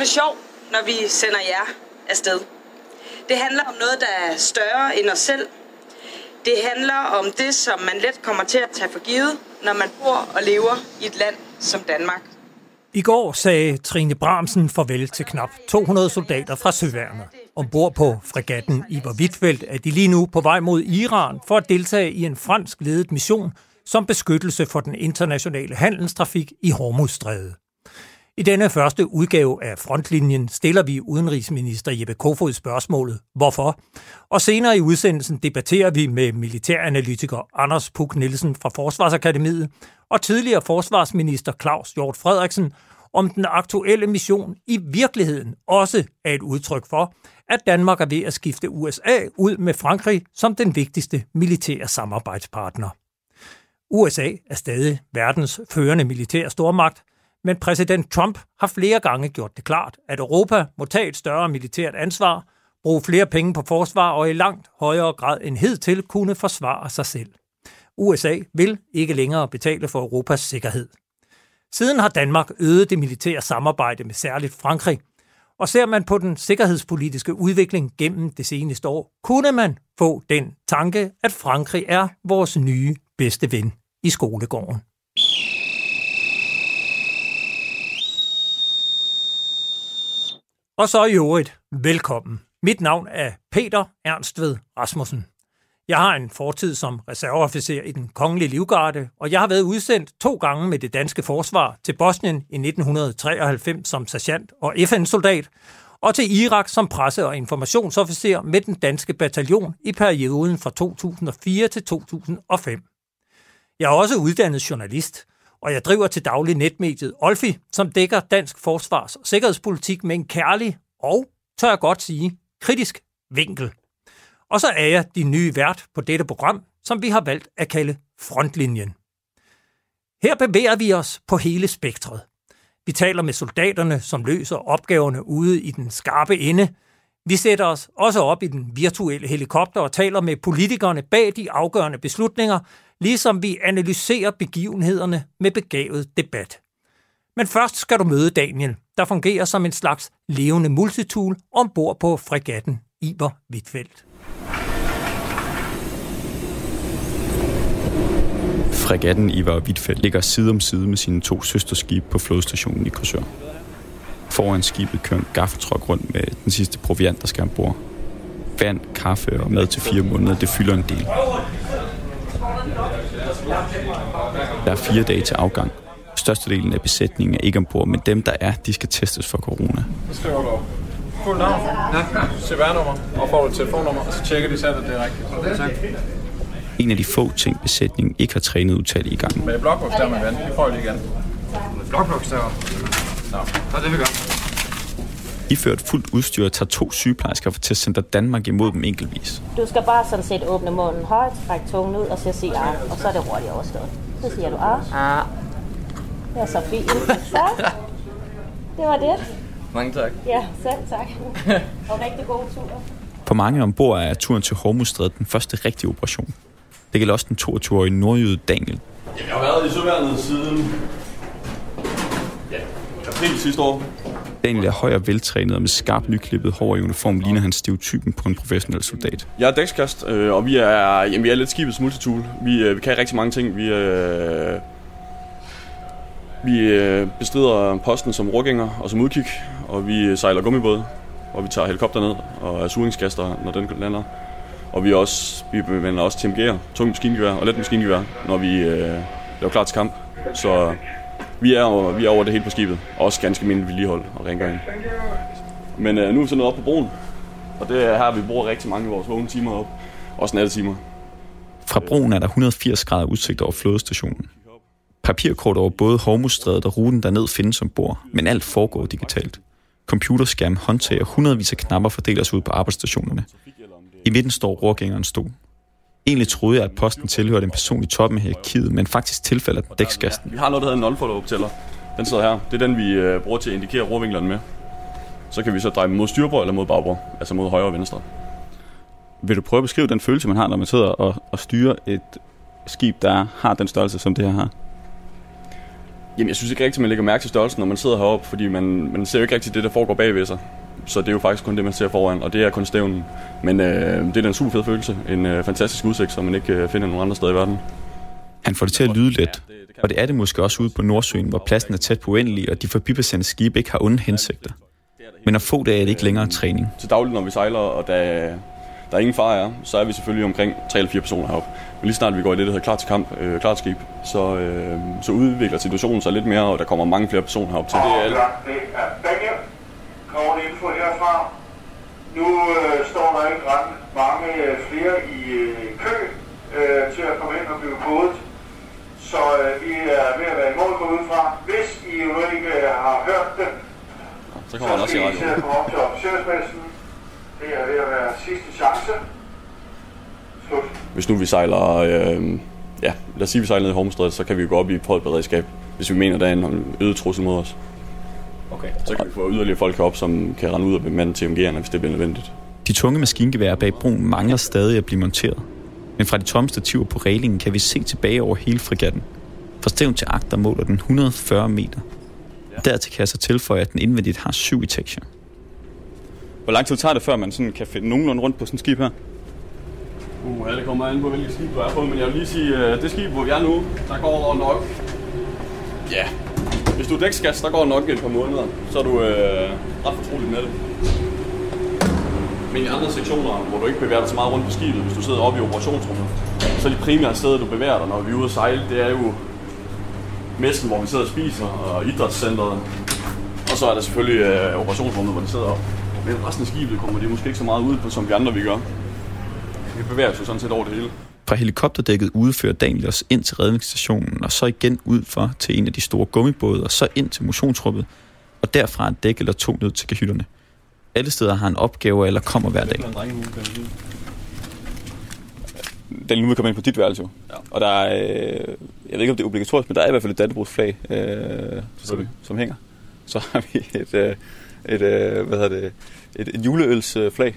for sjov, når vi sender jer afsted. Det handler om noget, der er større end os selv. Det handler om det, som man let kommer til at tage for givet, når man bor og lever i et land som Danmark. I går sagde Trine Bramsen farvel til knap 200 soldater fra Søværnet. Ombord på fregatten Iver Wittfeldt er de lige nu på vej mod Iran for at deltage i en fransk ledet mission som beskyttelse for den internationale handelstrafik i Hormuzstrædet. I denne første udgave af Frontlinjen stiller vi udenrigsminister Jeppe Kofod spørgsmålet, hvorfor? Og senere i udsendelsen debatterer vi med militæranalytiker Anders Puk Nielsen fra Forsvarsakademiet og tidligere forsvarsminister Claus Hjort Frederiksen om den aktuelle mission i virkeligheden også er et udtryk for, at Danmark er ved at skifte USA ud med Frankrig som den vigtigste militære samarbejdspartner. USA er stadig verdens førende militære stormagt, men præsident Trump har flere gange gjort det klart, at Europa må tage et større militært ansvar, bruge flere penge på forsvar og i langt højere grad end hidtil kunne forsvare sig selv. USA vil ikke længere betale for Europas sikkerhed. Siden har Danmark øget det militære samarbejde med særligt Frankrig, og ser man på den sikkerhedspolitiske udvikling gennem det seneste år, kunne man få den tanke, at Frankrig er vores nye bedste ven i skolegården. Og så i øvrigt, velkommen. Mit navn er Peter Ernstved Rasmussen. Jeg har en fortid som reserveofficer i den kongelige livgarde, og jeg har været udsendt to gange med det danske forsvar til Bosnien i 1993 som sergeant og FN-soldat, og til Irak som presse- og informationsofficer med den danske bataljon i perioden fra 2004 til 2005. Jeg er også uddannet journalist, og jeg driver til daglig netmediet Olfi, som dækker dansk forsvars- og sikkerhedspolitik med en kærlig og, tør jeg godt sige, kritisk vinkel. Og så er jeg din nye vært på dette program, som vi har valgt at kalde Frontlinjen. Her bevæger vi os på hele spektret. Vi taler med soldaterne, som løser opgaverne ude i den skarpe ende. Vi sætter os også op i den virtuelle helikopter og taler med politikerne bag de afgørende beslutninger, ligesom vi analyserer begivenhederne med begavet debat. Men først skal du møde Daniel, der fungerer som en slags levende multitool ombord på fregatten Iber Wittfeldt. Fregatten Ivar Wittfeldt ligger side om side med sine to søsterskibe på flodstationen i Korsør. Foran skibet kører en gaffeltruck rundt med den sidste proviant, der skal ombord. Vand, kaffe og mad til fire måneder, det fylder en del. Der er fire dage til afgang. Størstedelen af besætningen er ikke ombord, men dem, der er, de skal testes for corona. Så skriver du fuld navn, ja. CVR-nummer og får et telefonnummer, og så tjekker de selv, at det er rigtigt. Tak. En af de få ting, besætningen ikke har trænet udtale i gang. Med blokbogstaver med vand. Vi prøver lige igen. Blokbogstaver? Nå. Så er det, vi gør. Iført fuldt udstyr tager to sygeplejersker fra Testcenter Danmark imod dem enkeltvis. Du skal bare sådan set åbne munden højt, trække tungen ud og så sige ah, og så er det hurtigt overstået. Så siger du ah. Ah. Det er så fint. Så. Det var det. Mange tak. Ja, selv tak. Og rigtig god tur. For mange ombord er turen til Hormuzstrædet den første rigtige operation. Det gælder også den 22-årige nordjyde Daniel. Jeg har været i Søværnet siden ja, april sidste år. Daniel er høj og veltrænet, og med skarpt nyklippet hår i uniform ligner han stereotypen på en professionel soldat. Jeg er dækskast, øh, og vi er, jamen, vi er lidt skibets multitool. Vi, øh, vi kan rigtig mange ting. Vi, øh, vi øh, bestrider posten som rorgænger og som udkig, og vi sejler gummibåd, og vi tager helikopter ned og er suringsgaster, når den lander. Og vi, også, vi vender også til MG'er, maskingevær og let maskingevær, når vi øh, laver klar til kamp. Så vi er, over, vi er over det hele på skibet, og også ganske mindre vedligehold og rengøring. Men øh, nu er vi så nået op på broen, og det er her, vi bruger rigtig mange af vores vågne timer op, også nattetimer. Fra broen er der 180 grader udsigt over flådestationen. Papirkort over både Hormuzstrædet og ruten derned findes ombord, men alt foregår digitalt. Computerskærm, håndtag og hundredvis af knapper fordeles ud på arbejdsstationerne. I midten står rorgængeren stol. Egentlig troede jeg, at posten tilhørte en person i toppen af hierarkiet, men faktisk tilfælder den dæksgasten. Vi har noget, der hedder en non tæller Den sidder her. Det er den, vi øh, bruger til at indikere rorvinklerne med. Så kan vi så dreje mod styrbord eller mod bagbord, altså mod højre og venstre. Vil du prøve at beskrive den følelse, man har, når man sidder og, og styrer et skib, der har den størrelse, som det her har? Jamen, jeg synes ikke rigtigt, man lægger mærke til størrelsen, når man sidder heroppe, fordi man, man ser jo ikke rigtigt det, der foregår bagved sig. Så det er jo faktisk kun det, man ser foran, og det er kun stævnen. Men øh, det er en super fed følelse. En øh, fantastisk udsigt, som man ikke øh, finder nogen andre steder i verden. Han får det til at lyde let, og det er det måske også ude på Nordsøen, hvor pladsen er tæt på uendelig, og de forbipasserende skibe ikke har onde hensigter. Men om få dage er det ikke længere træning. Til dagligt, når vi sejler, og der, der er ingen far er, så er vi selvfølgelig omkring 3 eller 4 personer heroppe. Men lige snart vi går i det, der hedder klar til kamp, øh, klar til skib, så, øh, så udvikler situationen sig lidt mere, og der kommer mange flere personer herop til. Det er alt. Kort info herfra. Nu øh, står der ikke ret mange øh, flere i øh, kø øh, til at komme ind og blive kodet. Så øh, vi er ved at være i mål ud fra. Hvis I jo ikke øh, har hørt det, Så kommer han også i skal radioen. komme op til officersmessen. Det er ved at være sidste chance. Slut. Hvis nu vi sejler, øh, ja, lad os sige, vi sejler ned i Hormstrædet, så kan vi gå op i et beredskab, hvis vi mener, der er en øget trussel mod os. Okay. Så kan vi få yderligere folk herop, som kan rende ud og bemande TMG'erne, hvis det bliver nødvendigt. De tunge maskingeværer bag broen mangler stadig at blive monteret. Men fra de tomme stativer på reglingen kan vi se tilbage over hele fregatten. Fra stævn til agter måler den 140 meter. Dertil kan jeg så tilføje, at den indvendigt har syv etager. Hvor lang tid tager det, før man sådan kan finde nogenlunde rundt på sådan et skib her? Uh, det kommer an på, hvilket skib du er på, men jeg vil lige sige, at det skib, hvor vi er nu, der går nok... Ja, du er dæksgas, der går nok et par måneder, så er du øh, ret fortrolig med det. Men i andre sektioner, hvor du ikke bevæger dig så meget rundt på skibet, hvis du sidder oppe i operationsrummet, så er de primære steder, du bevæger dig, når vi er ude at sejle, det er jo messen, hvor vi sidder og spiser, og idrætscenteret. Og så er der selvfølgelig øh, operationsrummet, hvor de sidder oppe. Men resten af skibet kommer de måske ikke så meget ud på, som vi andre vi gør. Vi bevæger os jo sådan set over det hele. Fra helikopterdækket udfører Daniel os ind til redningsstationen, og så igen ud for til en af de store gummibåde, og så ind til motionsrummet, og derfra en dæk eller to ned til kahytterne. Alle steder har han opgaver eller kommer hver dag. Daniel, nu vil vi komme ind på dit værelse jo. Ja. Og der er, øh, jeg ved ikke om det er obligatorisk, men der er i hvert fald et Dannebrogsflag, øh, som, som hænger. Så har vi et, øh, et, øh, hvad hedder det, et, et juleølsflag.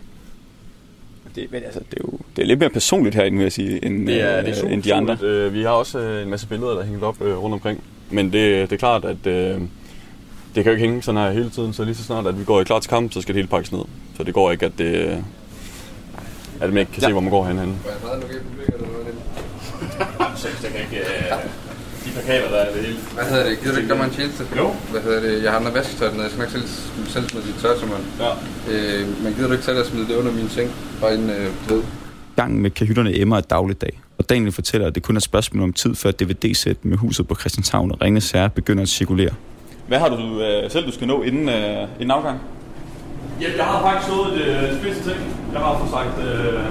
Det, men altså, det, er jo det er lidt mere personligt herinde, vil jeg sige, end, Det er, det er øh, super, end de andre. Øh, vi har også øh, en masse billeder, der er hængt op øh, rundt omkring. Men det, det er klart, at øh, det kan jo ikke hænge sådan her hele tiden. Så lige så snart, at vi går i klar til kamp, så skal det hele pakkes ned. Så det går ikke, at det... øh, At man ikke kan ja. se, hvor man går hen. hen. Plakater, der er det hele. Hvad hedder det? Gider du ikke gøre mig en tjeneste? Jo. Hvad hedder det? Jeg har noget vasketøj dernede. Jeg skal nok selv, selv smide dit tøj til mig. Ja. Øh, men gider du ikke selv at smide det under min seng? Bare inden øh, ved. Gangen med kahytterne emmer af dagligdag, og Daniel fortæller, at det kun er et spørgsmål om tid, før DVD-sæt med huset på Christianshavn og Ringes Herre begynder at cirkulere. Hvad har du øh, selv, du skal nå inden, øh, inden afgang? Ja, jeg har faktisk nået øh, de fleste ting. Jeg har fået sagt øh,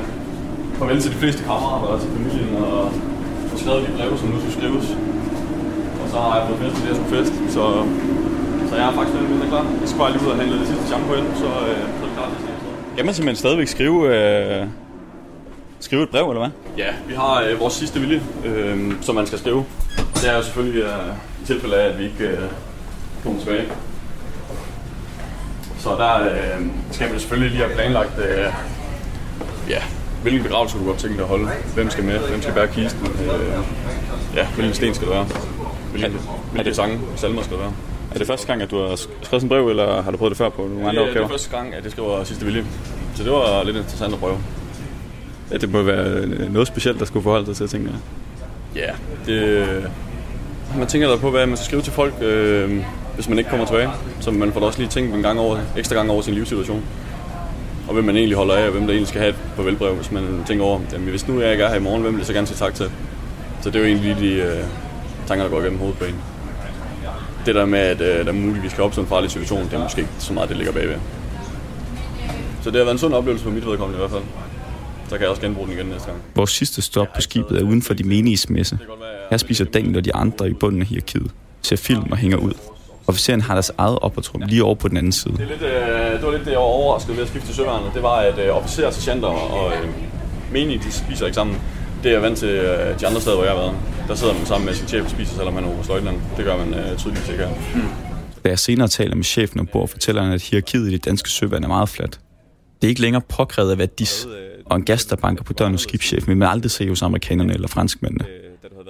farvel til de fleste kammerater og til familien, og, og skrevet de breve, som nu skal skrives. Så har jeg fået fest, det jeg skulle fest. Så, så jeg er faktisk lidt mindre klar. Jeg skal bare lige ud og handle det sidste shampoo ind, så, øh, så er det klar til snart. Kan man simpelthen stadigvæk skrive, øh, skrive et brev, eller hvad? Ja, vi har øh, vores sidste vilje, øh, som man skal skrive. Og det er jo selvfølgelig øh, i tilfælde af, at vi ikke øh, kommer tilbage. Så der øh, skal man selvfølgelig lige have planlagt, øh, ja, hvilken begravelse du godt tænke dig at holde. Hvem skal med? Hvem skal bære kisten? Øh, ja, hvilken sten skal det være? Hvilke, hvilke sange, salmer skal være? Er det første gang, at du har skrevet en brev, eller har du prøvet det før på nogle andre det, det opgaver? er første gang, at det skriver sidste vilje. Så det var lidt interessant at prøve. Ja, det må være noget specielt, der skulle forholde sig til, tænker jeg. Ja, det, man tænker der på, hvad man skal skrive til folk, øh, hvis man ikke kommer tilbage. Så man får da også lige tænkt en gang over, ekstra gang over sin livssituation. Og hvem man egentlig holder af, og hvem der egentlig skal have et farvelbrev, hvis man tænker over, jamen, hvis nu jeg ikke er her i morgen, hvem vil jeg så gerne sige tak til? Så det er jo egentlig de øh, tanker, der går igennem hovedet på en. Det der med, at øh, der muligvis kan opstå en farlig situation, det er måske ikke så meget, det ligger bagved. Så det har været en sund oplevelse for mit vedkommende i hvert fald. Så kan jeg også genbruge den igen næste gang. Vores sidste stop på skibet er uden for de menigesmesse. Her spiser Daniel og de andre i bunden af hierarkiet, ser film og hænger ud. Officeren har deres eget opholdsrum lige over på den anden side. Det, er lidt, øh, det var lidt det, jeg var overrasket ved at skifte til søværnet. Det var, at øh, officerer, sergeanter og øh, menige, de spiser ikke sammen. Det er jeg vant til øh, de andre steder, hvor jeg har været. Der sidder man sammen med sin chef og spiser, selvom han er oberstløjtnant. Det gør man øh, tydeligvis ikke her. Da jeg senere taler med chefen ombord, fortæller han, at hierarkiet i det danske søvand er meget fladt. Det er ikke længere påkrævet at være dis, og en gast, der banker på døren hos skibschefen, vil man aldrig se hos amerikanerne eller franskmændene.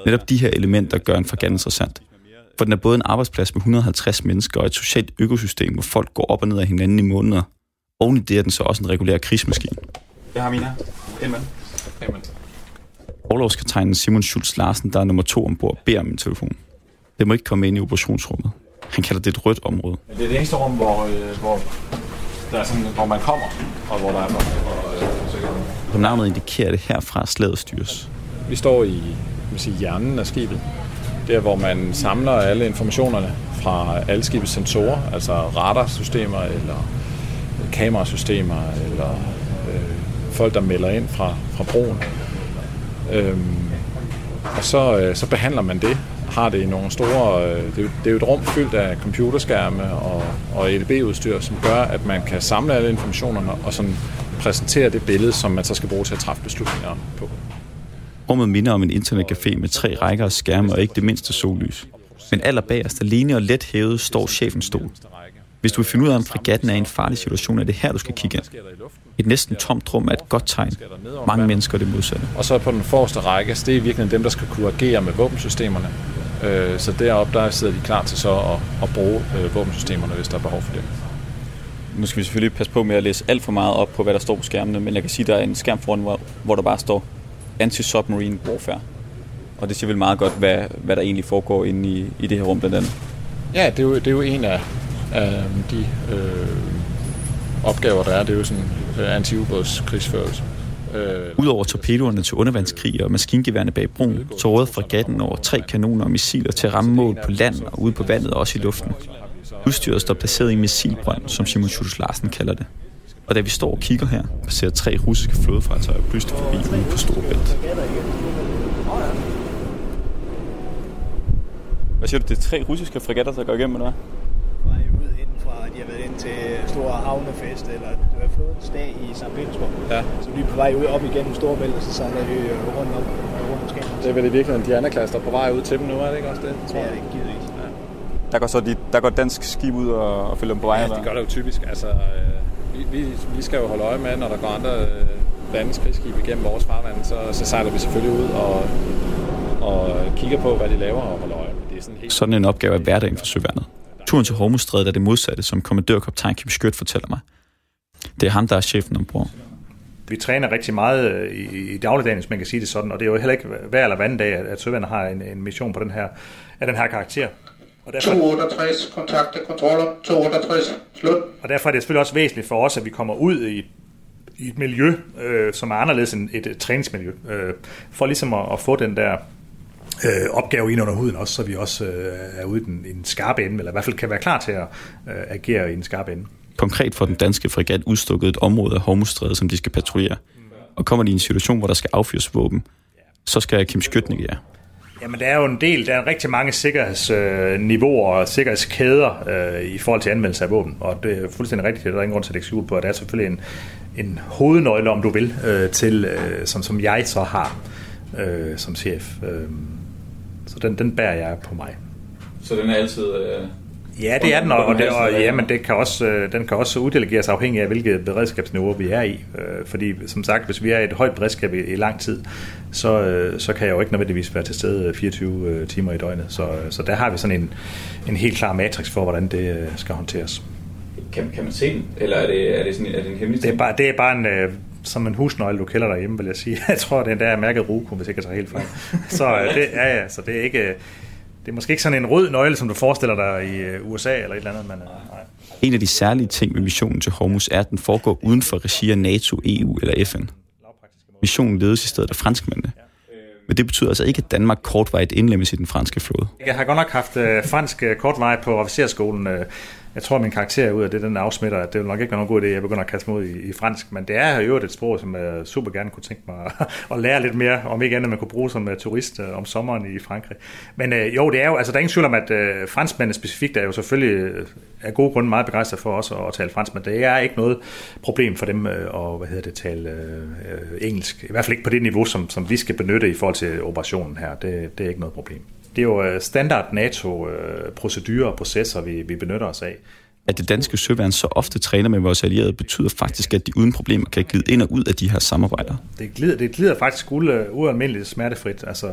Netop de her elementer gør en fregat interessant. For den er både en arbejdsplads med 150 mennesker og et socialt økosystem, hvor folk går op og ned af hinanden i måneder. Oven i det er den så også en regulær krigsmaskine. Jeg har Mina. Indmand. Jamen, Overlovskaptajnen Simon Schultz Larsen, der er nummer to ombord, beder om min telefon. Det må ikke komme ind i operationsrummet. Han kalder det et rødt område. det er det eneste rum, hvor, øh, hvor, der er sådan, hvor man kommer, og hvor der er og, øh. Som navnet indikerer det herfra, slaget styres. Vi står i man sige, hjernen af skibet. Der, hvor man samler alle informationerne fra alle skibets sensorer, altså radarsystemer eller kamerasystemer eller øh, folk, der melder ind fra, fra broen. Øhm, og så, øh, så behandler man det, har det i nogle store... Øh, det, er jo, det er jo et rum fyldt af computerskærme og, og EDB-udstyr, som gør, at man kan samle alle informationerne og sådan præsentere det billede, som man så skal bruge til at træffe beslutninger på. Rummet minder om en internetcafé med tre rækker af skærme og ikke det mindste sollys. Men allerbagerst, alene og let hævet, står chefens stol. Hvis du vil finde ud af, om fregatten er i en farlig situation, er det her, du skal kigge ind. Et næsten tomt rum er et godt tegn. Mange mennesker er det modsatte. Og så på den forreste række, så det er virkelig dem, der skal kunne agere med våbensystemerne. Øh, Så deroppe, der sidder de klar til så at, at bruge øh, våbensystemerne, hvis der er behov for det. Nu skal vi selvfølgelig passe på med at læse alt for meget op på, hvad der står på skærmene, men jeg kan sige, at der er en skærm foran, hvor, hvor der bare står Anti-Submarine Warfare. Og det siger vel meget godt, hvad, hvad der egentlig foregår inde i, i det her rum blandt andet. Ja, det er jo, det er jo en af, af de øh, opgaver, der er. Det er jo sådan øh, anti-ubådskrigsførelse. Øh, Udover torpedoerne til undervandskrig og maskingeværne bag broen, så råder fregatten over tre kanoner og missiler til at ramme mål på land og ude på vandet og også i luften. Udstyret står placeret i en missilbrønd, som Simon Schultz Larsen kalder det. Og da vi står og kigger her, passerer tre russiske flådefartøjer pludseligt forbi ude på Storebælt. Hvad siger du, det er tre russiske fregatter, der går igennem, eller hvad? De har været ind til store havnefest, eller det var flådens dag i St. Petersborg. Ja. Så vi er på vej ud op igennem Storebælt, og så sejler vi øh, rundt om rundt om Skagen. det er vel i virkeligheden de andre klasser på vej ud til dem nu, er det ikke også det? Det er det givetvis. Der går så de, der går dansk skib ud og, og følger dem på vej, Ja, eller? det gør det jo typisk. Altså, øh, vi, vi, vi skal jo holde øje med, når der går andre øh, landes krigsskib igennem vores farvand, så, så sejler vi selvfølgelig ud og, og kigger på, hvad de laver og holder øje med. Det er sådan helt... Sådan en opgave er hverdagen for søværnet. Turen til Hormuzstrædet er det modsatte, som kommandørkaptajn Kim Skødt fortæller mig. Det er ham, der er chefen ombord. Vi træner rigtig meget øh, i, i dagligdagen, hvis man kan sige det sådan, og det er jo heller ikke hver eller anden dag, at, at har en, en mission på den her, af den her karakter. Og derfor, 268, kontakte kontroller, 268, slut. og derfor er det selvfølgelig også væsentligt for os, at vi kommer ud i, i et miljø, øh, som er anderledes end et, et træningsmiljø, øh, for ligesom at, at få den der øh, opgave ind under huden også, så vi også øh, er ude i den, i den skarpe ende, eller i hvert fald kan være klar til at øh, agere i den skarpe ende. Konkret får den danske fregat udstukket et område af Hormuzstrædet, som de skal patruljere. Og kommer de i en situation, hvor der skal affyres våben, så skal Kim Skødt ja. Jamen, der er jo en del, der er rigtig mange sikkerhedsniveauer og sikkerhedskæder øh, i forhold til anvendelse af våben. Og det er fuldstændig rigtigt, der er ingen grund til at lægge skjul på, at der er selvfølgelig en, en hovednøgle, om du vil, øh, til, øh, som, som jeg så har øh, som chef. Øh, så den, den bærer jeg på mig. Så den er altid... Øh... Ja, det er den, og, og, det, og ja, men det kan også, øh, den kan også uddelegeres afhængig af, hvilket beredskabsniveau vi er i. Øh, Fordi som sagt, hvis vi er i et højt beredskab i, i lang tid, så, øh, så kan jeg jo ikke nødvendigvis være til stede 24 øh, timer i døgnet. Så, så der har vi sådan en, en helt klar matrix for, hvordan det skal håndteres. Kan, kan man se den, eller er det, er det, sådan, er det en hemmelig Det er bare, det er bare en, som en husnøgle, du kælder derhjemme, vil jeg sige. Jeg tror, den der er mærket Ruko, hvis jeg kan tage helt fejl. Så øh, det, ja, ja, så det er ikke... øh, Det er måske ikke sådan en rød nøgle, som du forestiller dig i øh, USA eller et eller andet, men nej. En af de særlige ting ved missionen til Hormuz er, at den foregår uden for regi af NATO, EU eller FN. Missionen ledes i stedet af franskmændene. Men det betyder altså ikke, at Danmark kortvarigt indlemmes i den franske flåde. Jeg har godt nok haft øh, fransk øh, på officerskolen. Øh, jeg tror, min karakter ud af det, den afsmitter, at det vil nok ikke være nogen god idé, at jeg begynder at kaste mig ud i, i fransk. Men det er jo et sprog, som jeg super gerne kunne tænke mig at, at lære lidt mere, om ikke andet, man kunne bruge som uh, turist uh, om sommeren i Frankrig. Men uh, jo, det er jo, altså der er ingen tvivl om, at uh, franskmændene specifikt er jo selvfølgelig uh, af gode grunde meget begejstret for os at, at tale fransk, men det er ikke noget problem for dem uh, at hvad hedder det, tale uh, engelsk. I hvert fald ikke på det niveau, som, som vi skal benytte i forhold til operationen her. Det, det er ikke noget problem. Det er jo standard NATO-procedurer og processer, vi, vi benytter os af. At det danske søværn så ofte træner med vores allierede, betyder faktisk, at de uden problemer kan glide ind og ud af de her samarbejder. Det glider, det glider faktisk ualmindeligt smertefrit. Altså,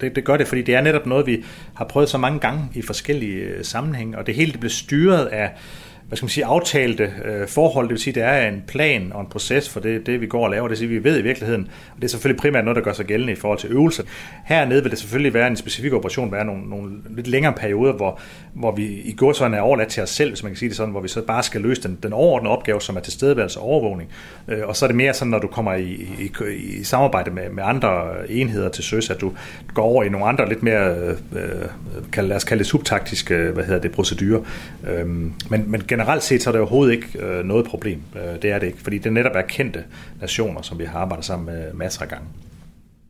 det, det gør det, fordi det er netop noget, vi har prøvet så mange gange i forskellige øh, sammenhænge, og det hele det bliver styret af hvad skal man sige, aftalte øh, forhold, det vil sige, det er en plan og en proces for det, det vi går og laver, det vil sige, vi ved i virkeligheden, og det er selvfølgelig primært noget, der gør sig gældende i forhold til øvelser. Hernede vil det selvfølgelig være en specifik operation, være nogle, nogle lidt længere perioder, hvor, hvor vi i går sådan er overladt til os selv, hvis man kan sige det sådan, hvor vi så bare skal løse den, den overordnede opgave, som er tilstedeværelse og overvågning. Øh, og så er det mere sådan, når du kommer i, i, i samarbejde med, med andre enheder til søs, at du går over i nogle andre lidt mere, øh, øh kan, lad os kalde det subtaktiske, hvad hedder det, procedurer. Øh, men, men generelt set så er det overhovedet ikke øh, noget problem. Øh, det er det ikke, fordi det netop er kendte nationer, som vi har arbejdet sammen med masser af gange.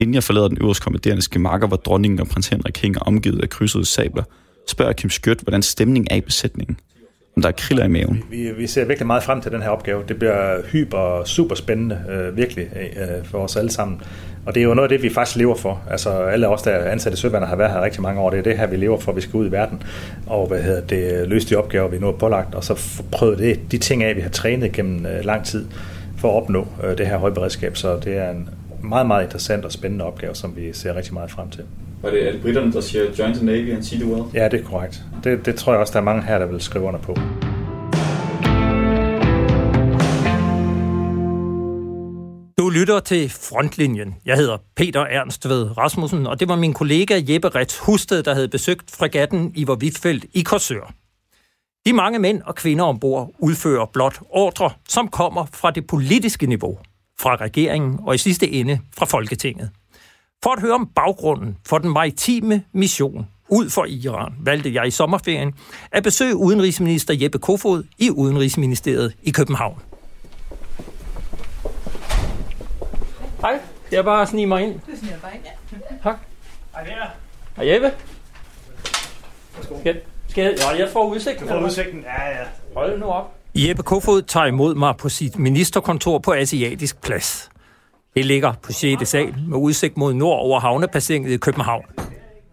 Inden jeg forlader den øverste kommanderende skemakker, hvor dronningen og prins Henrik hænger omgivet af krydsede sabler, spørger Kim Skørt, hvordan stemningen er i besætningen. Der er kriller i maven. Vi, vi ser virkelig meget frem til den her opgave. Det bliver hyper super spændende, øh, virkelig, øh, for os alle sammen. Og det er jo noget af det, vi faktisk lever for. Altså alle os, der er ansatte søværende, har været her rigtig mange år. Det er det her, vi lever for, vi skal ud i verden. Og hvad hedder det, løse de opgaver, vi nu har pålagt. Og så prøve det, de ting af, vi har trænet gennem øh, lang tid for at opnå øh, det her høje beredskab. Så det er en meget, meget interessant og spændende opgave, som vi ser rigtig meget frem til. Og det, er det britterne, der siger join the Navy and see the world? Ja, det er korrekt. Det, det tror jeg også, der er mange her, der vil skrive under på. Du lytter til Frontlinjen. Jeg hedder Peter Ernst ved Rasmussen, og det var min kollega Jeppe Rets Husted, der havde besøgt fregatten i Vorvitfeldt i Korsør. De mange mænd og kvinder ombord udfører blot ordre, som kommer fra det politiske niveau, fra regeringen og i sidste ende fra Folketinget. For at høre om baggrunden for den maritime mission ud for Iran, valgte jeg i sommerferien at besøge udenrigsminister Jeppe Kofod i Udenrigsministeriet i København. Hej, jeg bare snige mig ind? Det sniger bare ind, ja. Tak. Hej der. Hej Jeppe. Skal, skal jeg, ja, jeg får udsigten. Du får udsigten, ja, ja. Hold nu op. Jeppe Kofod tager imod mig på sit ministerkontor på Asiatisk Plads. Det ligger på 6. sal med udsigt mod nord over havnebassinet i København.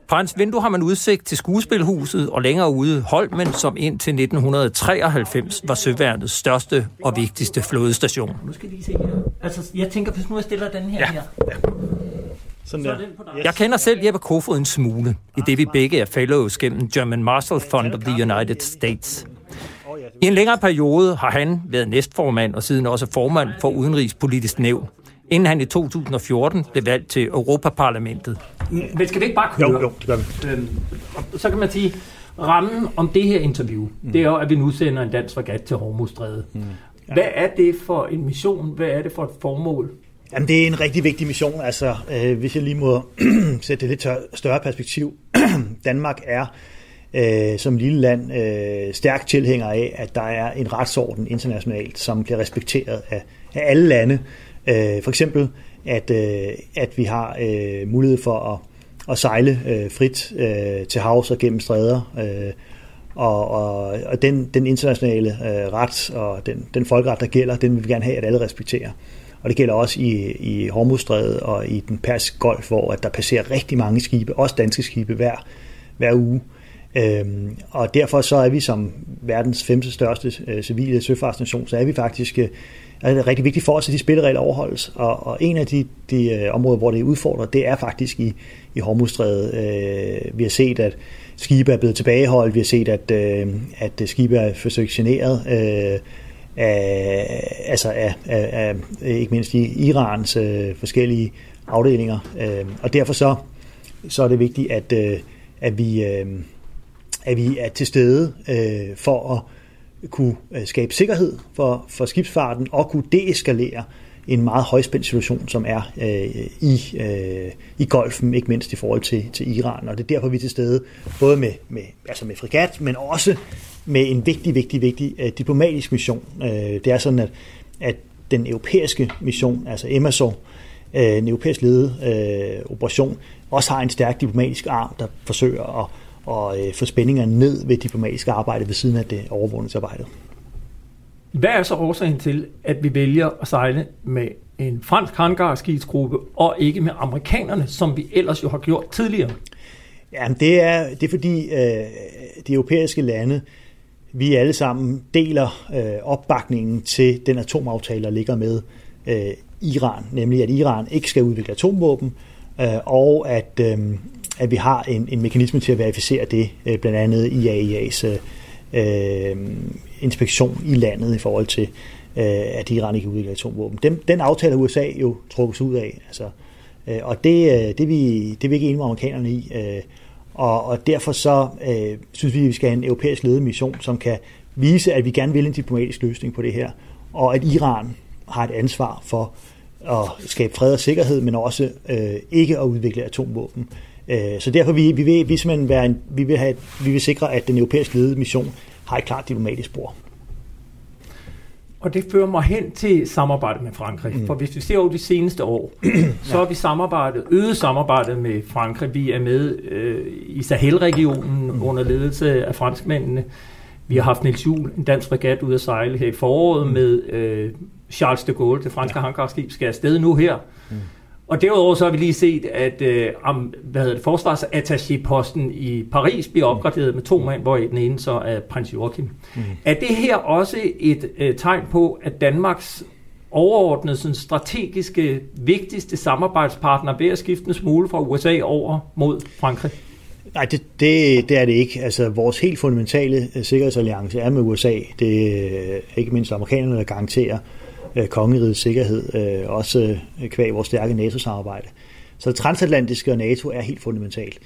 Fra hans vindue har man udsigt til skuespilhuset og længere ude Holmen, som indtil 1993 var Søværnets største og vigtigste flådestation. Nu skal vi se her. Altså, jeg tænker, hvis nu jeg stiller den her ja. her. Ja. Sådan der. Jeg kender selv Jeppe Kofod en smule, i det vi begge er fellows gennem German Marshall Fund of the United States. I en længere periode har han været næstformand og siden også formand for Udenrigspolitisk Nævn, inden han i 2014 blev valgt til Europaparlamentet. Men skal vi ikke bare køre? Jo, jo, det gør vi. Øhm, så kan man sige, rammen om det her interview, mm. det er jo, at vi nu sender en dansk fregat til Hormuzstrædet. Mm. Ja. Hvad er det for en mission? Hvad er det for et formål? Jamen, det er en rigtig vigtig mission. Altså, øh, hvis jeg lige må sætte det lidt større perspektiv. Danmark er øh, som lille land øh, stærkt tilhænger af, at der er en retsorden internationalt, som bliver respekteret af, af alle lande. Øh, for eksempel, at, øh, at vi har øh, mulighed for at, at sejle øh, frit øh, til havs og gennem stræder. Øh, og, og, og den, den internationale øh, ret og den, den folkeret, der gælder, den vil vi gerne have, at alle respekterer. Og det gælder også i, i Hormuzstrædet og i den persiske golf, hvor at der passerer rigtig mange skibe, også danske skibe, hver, hver uge. Øhm, og derfor så er vi som verdens femte største øh, civile søfartsnation, så er vi faktisk øh, er det rigtig vigtigt for os, at de spilleregler overholdes. Og, og en af de, de øh, områder, hvor det er udfordret, det er faktisk i, i Hormuzstrædet. Øh, vi har set, at skibe er blevet tilbageholdt. Vi har set, at, øh, at skibe er forsøgt generet. Øh, af, altså af, af, af, ikke mindst i Irans øh, forskellige afdelinger. Øh, og derfor så, så er det vigtigt, at, øh, at, vi, øh, at vi er til stede øh, for at kunne øh, skabe sikkerhed for, for skibsfarten og kunne deeskalere en meget højspændt situation, som er øh, i, øh, i golfen, ikke mindst i forhold til, til Iran. Og det er derfor, vi er til stede, både med, med, altså med frigat, men også med en vigtig, vigtig, vigtig øh, diplomatisk mission. Øh, det er sådan, at, at den europæiske mission, altså Amazon, øh, en europæisk ledet øh, operation, også har en stærk diplomatisk arm, der forsøger at og øh, få spændingerne ned ved diplomatisk arbejde ved siden af det overvågningsarbejde. Hvad er så årsagen til, at vi vælger at sejle med en fransk hangarskibsgruppe og ikke med amerikanerne, som vi ellers jo har gjort tidligere? Jamen, det er, det er fordi øh, de europæiske lande vi alle sammen deler øh, opbakningen til den atomaftale, der ligger med øh, Iran, nemlig at Iran ikke skal udvikle atomvåben, øh, og at, øh, at vi har en, en mekanisme til at verificere det, øh, blandt andet IAEA's øh, øh, inspektion i landet i forhold til, øh, at Iran ikke udvikler atomvåben. Den, den aftale har USA jo trukket sig ud af, altså, øh, og det, øh, det, vi, det er vi ikke enige med amerikanerne i. Øh, og, og derfor så øh, synes vi, at vi skal have en europæisk ledet mission, som kan vise, at vi gerne vil en diplomatisk løsning på det her, og at Iran har et ansvar for at skabe fred og sikkerhed, men også øh, ikke at udvikle atomvåben. Øh, så derfor vi, vi vil vi simpelthen være en, vi vil have, vi vil sikre, at den europæiske ledede mission har et klart diplomatisk spor. Og det fører mig hen til samarbejdet med Frankrig. Mm. For hvis vi ser over de seneste år, så har vi samarbejdet, øget samarbejdet med Frankrig. Vi er med øh, i Sahel-regionen mm. under ledelse af franskmændene. Vi har haft Niels Juhl, en dansk fregat, ud at sejle her i foråret mm. med øh, Charles de Gaulle, det franske ja. hangarskib, skal afsted nu her. Mm. Og derudover så har vi lige set, at øh, om, hvad hedder det, forsvarsattaché-posten i Paris bliver opgraderet med to mand, hvor den ene så er prins Joachim. Mm. Er det her også et øh, tegn på, at Danmarks overordnede sådan, strategiske, vigtigste samarbejdspartner ved at skifte en smule fra USA over mod Frankrig? Nej, det, det, det er det ikke. Altså, vores helt fundamentale øh, sikkerhedsalliance er med USA. Det er ikke mindst amerikanerne, der garanterer øh, kongerigets sikkerhed, øh, også øh, kvæg vores stærke NATO-samarbejde. Så transatlantiske og NATO er helt fundamentalt.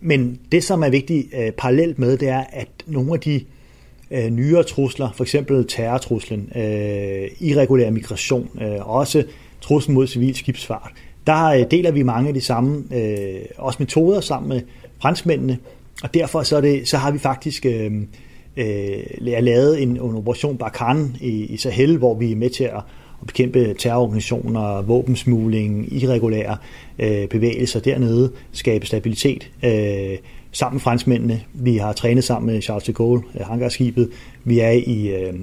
Men det, som er vigtigt øh, parallelt med, det er, at nogle af de øh, nyere trusler, for eksempel terrortruslen, øh, irregulær migration, øh, også truslen mod civil skibsfart, der øh, deler vi mange af de samme øh, også metoder sammen med franskmændene, og derfor så, er det, så har vi faktisk øh, øh, lavet en, en operation Barkhane i, i Sahel, hvor vi er med til at, at bekæmpe terrororganisationer, våbensmugling, irregulære øh, bevægelser dernede, skabe stabilitet. Øh, sammen med franskmændene. Vi har trænet sammen med Charles de Gaulle, øh, hangarskibet. Vi er i, øh,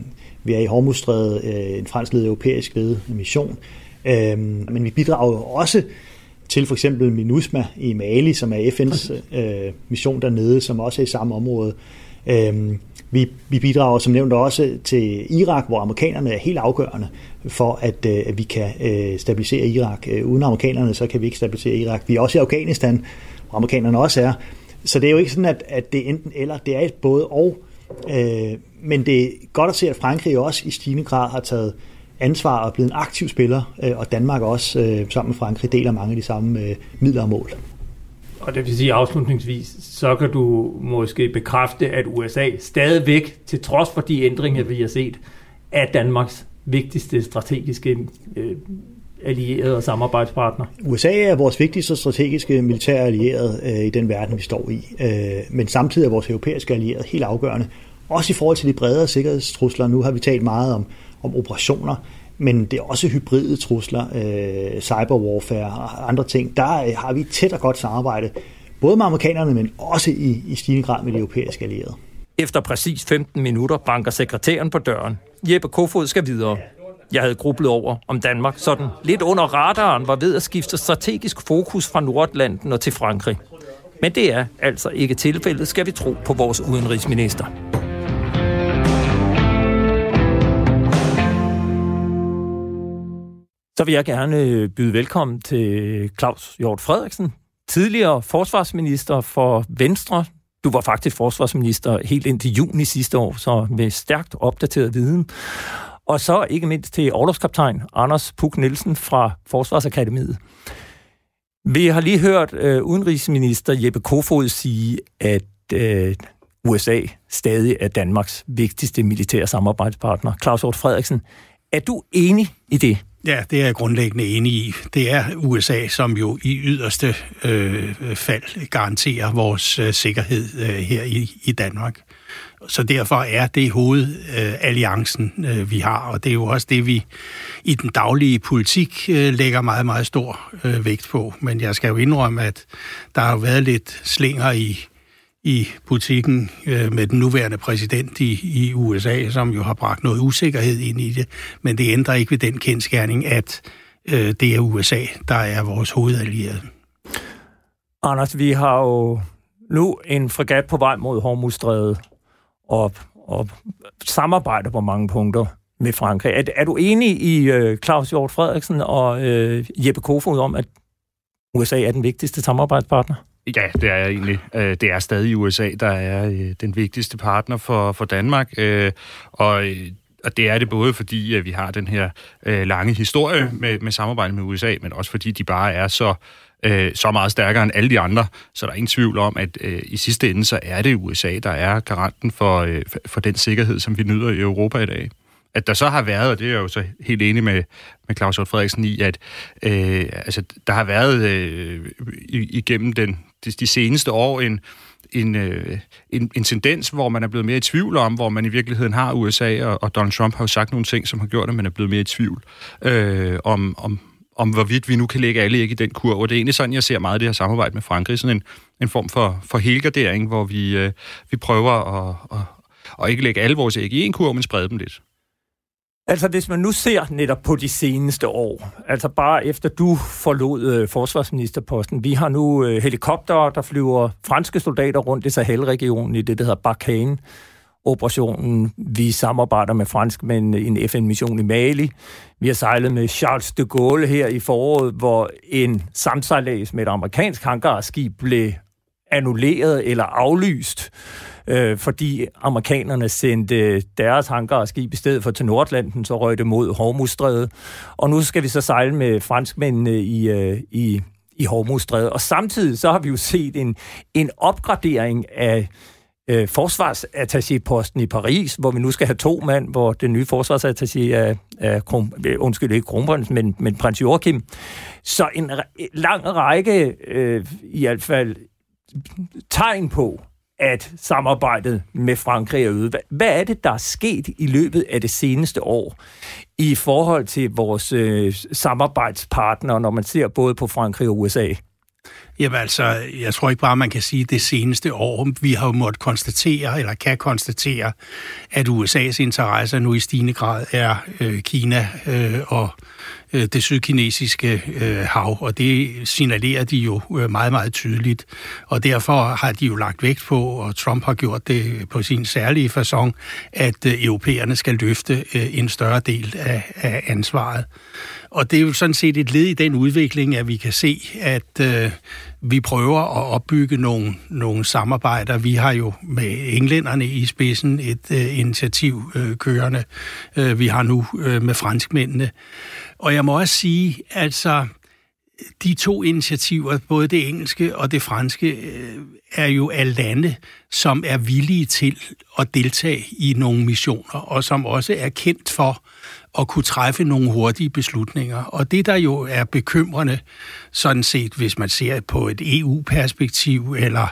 vi er i Hormuzstrædet, øh, en franskledet europæisk ledet mission. Øh, men vi bidrager også til for eksempel MINUSMA i Mali, som er FN's øh, mission dernede, som også er i samme område. Øh, vi, vi bidrager som nævnt også til Irak, hvor amerikanerne er helt afgørende for, at, øh, at vi kan øh, stabilisere Irak. Øh, uden amerikanerne, så kan vi ikke stabilisere Irak. Vi er også i Afghanistan, hvor amerikanerne også er. Så det er jo ikke sådan, at, at det er enten eller, det er et både og. Øh, men det er godt at se, at Frankrig også i stigende grad har taget ansvar og er blevet en aktiv spiller, øh, og Danmark også øh, sammen med Frankrig deler mange af de samme øh, midler og mål. Og det vil sige afslutningsvis, så kan du måske bekræfte, at USA stadigvæk, til trods for de ændringer, vi har set, er Danmarks vigtigste strategiske øh, allierede og samarbejdspartner. USA er vores vigtigste strategiske militære allierede øh, i den verden, vi står i. Øh, men samtidig er vores europæiske allierede helt afgørende. Også i forhold til de bredere sikkerhedstrusler. Nu har vi talt meget om, om operationer men det er også hybride trusler, øh, cyberwarfare og andre ting. Der øh, har vi tæt og godt samarbejde, både med amerikanerne, men også i, i stigende grad med de europæiske allierede. Efter præcis 15 minutter banker sekretæren på døren. Jeppe Kofod skal videre. Jeg havde grublet over, om Danmark sådan lidt under radaren var ved at skifte strategisk fokus fra Nordatlanten og til Frankrig. Men det er altså ikke tilfældet, skal vi tro på vores udenrigsminister. Så vil jeg gerne øh, byde velkommen til Claus Hjort Frederiksen, tidligere forsvarsminister for Venstre. Du var faktisk forsvarsminister helt indtil juni sidste år, så med stærkt opdateret viden. Og så ikke mindst til overlovskaptajn Anders Puk Nielsen fra Forsvarsakademiet. Vi har lige hørt øh, udenrigsminister Jeppe Kofod sige, at øh, USA stadig er Danmarks vigtigste militære samarbejdspartner. Claus Hjort Frederiksen, er du enig i det? Ja, det er jeg grundlæggende enig i. Det er USA, som jo i yderste øh, fald garanterer vores øh, sikkerhed øh, her i, i Danmark. Så derfor er det hovedalliancen, øh, øh, vi har, og det er jo også det, vi i den daglige politik øh, lægger meget, meget stor øh, vægt på. Men jeg skal jo indrømme, at der har været lidt slinger i i butikken øh, med den nuværende præsident i, i USA, som jo har bragt noget usikkerhed ind i det. Men det ændrer ikke ved den kendskærning, at øh, det er USA, der er vores hovedallierede. Anders, vi har jo nu en fregat på vej mod Hormuzstrædet, og og samarbejder på mange punkter med Frankrig. Er, er du enig i øh, Claus Hjort Frederiksen og øh, Jeppe Kofod om, at USA er den vigtigste samarbejdspartner? Ja, det er jeg egentlig. Øh, det er stadig USA, der er øh, den vigtigste partner for, for Danmark. Øh, og og det er det både fordi, at vi har den her lange historie med, med samarbejde med USA, men også fordi de bare er så så meget stærkere end alle de andre, så der er ingen tvivl om, at i sidste ende, så er det USA, der er garanten for, for den sikkerhed, som vi nyder i Europa i dag at der så har været, og det er jeg jo så helt enig med, med Claus Hjort Frederiksen i, at øh, altså, der har været øh, igennem den, de, de seneste år en, en, øh, en, en tendens, hvor man er blevet mere i tvivl om, hvor man i virkeligheden har USA, og, og Donald Trump har jo sagt nogle ting, som har gjort, at man er blevet mere i tvivl øh, om, om, om hvorvidt vi nu kan lægge alle ikke i den kurve. Og det er egentlig sådan, jeg ser meget af det her samarbejde med Frankrig, sådan en, en form for, for helgardering, hvor vi, øh, vi prøver at, at, at ikke lægge alle vores æg i en kurv, men sprede dem lidt. Altså, hvis man nu ser netop på de seneste år, altså bare efter du forlod øh, forsvarsministerposten, vi har nu øh, helikoptere, der flyver franske soldater rundt i Sahel-regionen i det, der hedder Barkhane operationen. Vi samarbejder med franskmændene i en FN-mission i Mali. Vi har sejlet med Charles de Gaulle her i foråret, hvor en samsejlads med et amerikansk hangarskib blev annulleret eller aflyst øh, fordi amerikanerne sendte deres hangarskib i stedet for til Nordlanden, så røg det mod Hormuzstrædet. Og nu skal vi så sejle med franskmændene i, øh, i, i Hormuzstrædet. Og samtidig så har vi jo set en, en opgradering af øh, forsvarsattaché-posten i Paris, hvor vi nu skal have to mand, hvor den nye forsvarsattaché er, er kron, øh, undskyld, ikke kronprins, men, men prins Joachim. Så en lang række, øh, i hvert fald, tegn på, at samarbejdet med Frankrig er øget. Hvad er det, der er sket i løbet af det seneste år i forhold til vores øh, samarbejdspartnere, når man ser både på Frankrig og USA? Jamen altså, jeg tror ikke bare, man kan sige det seneste år. Vi har jo måttet konstatere, eller kan konstatere, at USA's interesser nu i stigende grad er øh, Kina øh, og øh, det sydkinesiske øh, hav, og det signalerer de jo øh, meget, meget tydeligt. Og derfor har de jo lagt vægt på, og Trump har gjort det på sin særlige façon, at øh, europæerne skal løfte øh, en større del af, af ansvaret. Og det er jo sådan set et led i den udvikling, at vi kan se, at øh, vi prøver at opbygge nogle, nogle samarbejder. Vi har jo med englænderne i spidsen et øh, initiativ øh, kørende. Øh, vi har nu øh, med franskmændene. Og jeg må også sige, altså de to initiativer, både det engelske og det franske, øh, er jo af lande, som er villige til at deltage i nogle missioner, og som også er kendt for at kunne træffe nogle hurtige beslutninger. Og det, der jo er bekymrende, sådan set, hvis man ser på et EU-perspektiv, eller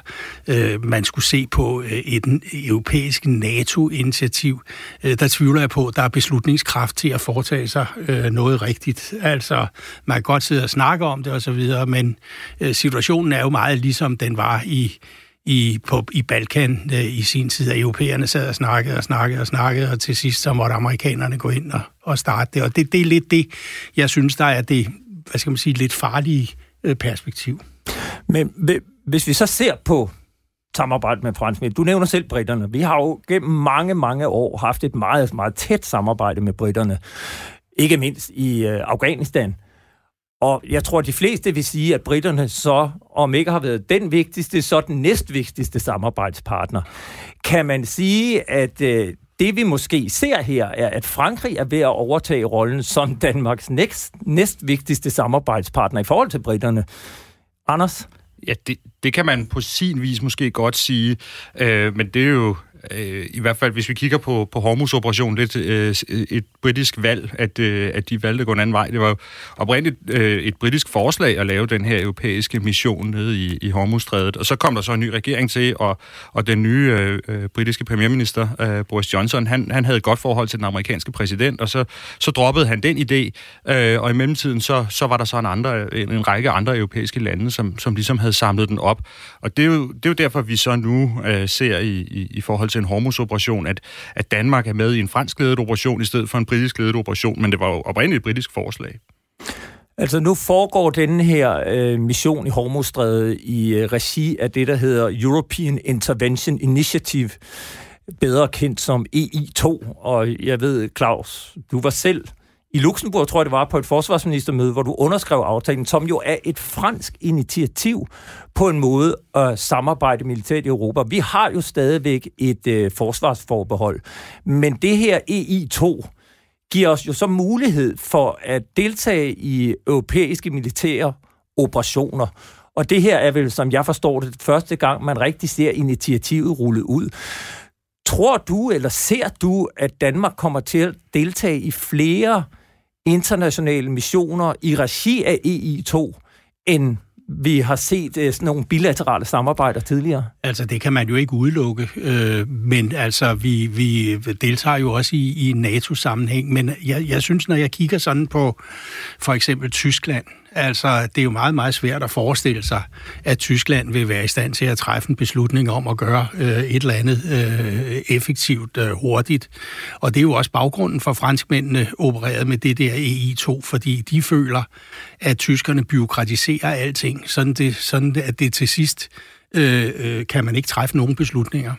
øh, man skulle se på øh, et europæisk NATO-initiativ, øh, der tvivler jeg på, at der er beslutningskraft til at foretage sig øh, noget rigtigt. Altså, man kan godt sidde og snakke om det osv., men øh, situationen er jo meget ligesom den var i i, på, i Balkan øh, i sin tid, at europæerne sad og snakkede og snakkede og snakkede, og til sidst så måtte amerikanerne gå ind og, og starte det. Og det, det er lidt det, jeg synes, der er det, hvad skal man sige, lidt farlige øh, perspektiv. Men hvis vi så ser på samarbejde med franskmænd. Du nævner selv britterne. Vi har jo gennem mange, mange år haft et meget, meget tæt samarbejde med britterne. Ikke mindst i øh, Afghanistan. Og jeg tror, at de fleste vil sige, at britterne så, om ikke har været den vigtigste, så den næstvigtigste samarbejdspartner. Kan man sige, at øh, det vi måske ser her, er, at Frankrig er ved at overtage rollen som Danmarks næst, næstvigtigste samarbejdspartner i forhold til britterne? Anders? Ja, det, det kan man på sin vis måske godt sige, øh, men det er jo øh, i hvert fald hvis vi kigger på, på Hormuz-operationen, det et, øh, øh, et britisk valg, at, øh, at de valgte at gå en anden vej. Det var oprindeligt øh, et britisk forslag at lave den her europæiske mission nede i, i Hormuzstrædet, og så kom der så en ny regering til, og, og den nye øh, øh, britiske premierminister, øh, Boris Johnson, han, han havde et godt forhold til den amerikanske præsident, og så, så droppede han den idé, øh, og i mellemtiden så, så var der så en, andre, en, en række andre europæiske lande, som, som ligesom havde samlet den op. Og det er jo, det er jo derfor, vi så nu øh, ser i, i, i forhold forhold til en Hormuz-operation, at, at Danmark er med i en fransk ledet operation i stedet for en britisk ledet operation, men det var jo oprindeligt et britisk forslag. Altså nu foregår denne her øh, mission i Hormuzstrædet i øh, regi af det, der hedder European Intervention Initiative. bedre kendt som EI2. Og jeg ved, Claus, du var selv i Luxembourg, tror jeg det var, på et forsvarsministermøde, hvor du underskrev aftalen, som jo er et fransk initiativ på en måde at samarbejde militært i Europa. Vi har jo stadigvæk et øh, forsvarsforbehold, men det her EI2 giver os jo så mulighed for at deltage i europæiske militære operationer. Og det her er vel, som jeg forstår det, første gang, man rigtig ser initiativet rullet ud. Tror du, eller ser du, at Danmark kommer til at deltage i flere internationale missioner i regi af EI2, end vi har set øh, sådan nogle bilaterale samarbejder tidligere? Altså, det kan man jo ikke udelukke, øh, men altså, vi, vi deltager jo også i, i NATO-sammenhæng, men jeg, jeg synes, når jeg kigger sådan på for eksempel Tyskland, Altså, det er jo meget, meget svært at forestille sig, at Tyskland vil være i stand til at træffe en beslutning om at gøre øh, et eller andet øh, effektivt øh, hurtigt. Og det er jo også baggrunden for franskmændene opererede med det der EI2, fordi de føler, at tyskerne byråkratiserer alting, sådan, det, sådan at det til sidst øh, øh, kan man ikke træffe nogen beslutninger.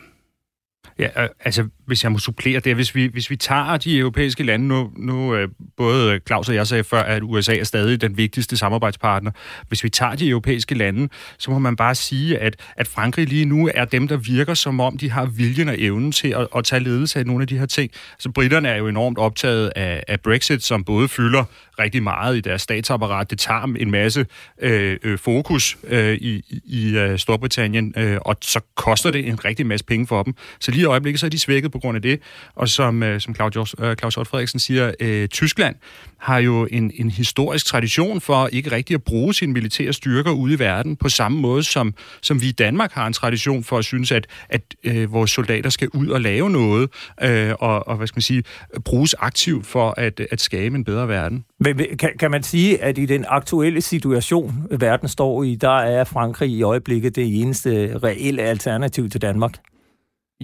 Ja, øh, altså hvis jeg må supplere det, hvis vi, hvis vi tager de europæiske lande, nu, nu øh, både Claus og jeg sagde før, at USA er stadig den vigtigste samarbejdspartner. Hvis vi tager de europæiske lande, så må man bare sige, at, at Frankrig lige nu er dem, der virker som om, de har viljen og evnen til at, at tage ledelse af nogle af de her ting. Altså, så britterne er jo enormt optaget af, af Brexit, som både fylder rigtig meget i deres statsapparat. Det tager en masse øh, øh, fokus øh, i, i øh, Storbritannien, øh, og så koster det en rigtig masse penge for dem. Så lige i øjeblikket så er de svækket på grund af det. Og som, øh, som Claus, øh, Claus Frederiksen siger, øh, Tyskland har jo en, en historisk tradition for ikke rigtig at bruge sine militære styrker ude i verden på samme måde, som, som vi i Danmark har en tradition for at synes, at, at øh, vores soldater skal ud og lave noget, øh, og, og hvad skal man sige, bruges aktivt for at, at skabe en bedre verden. Men kan, kan man sige, at i den aktuelle situation, verden står i, der er Frankrig i øjeblikket det eneste reelle alternativ til Danmark?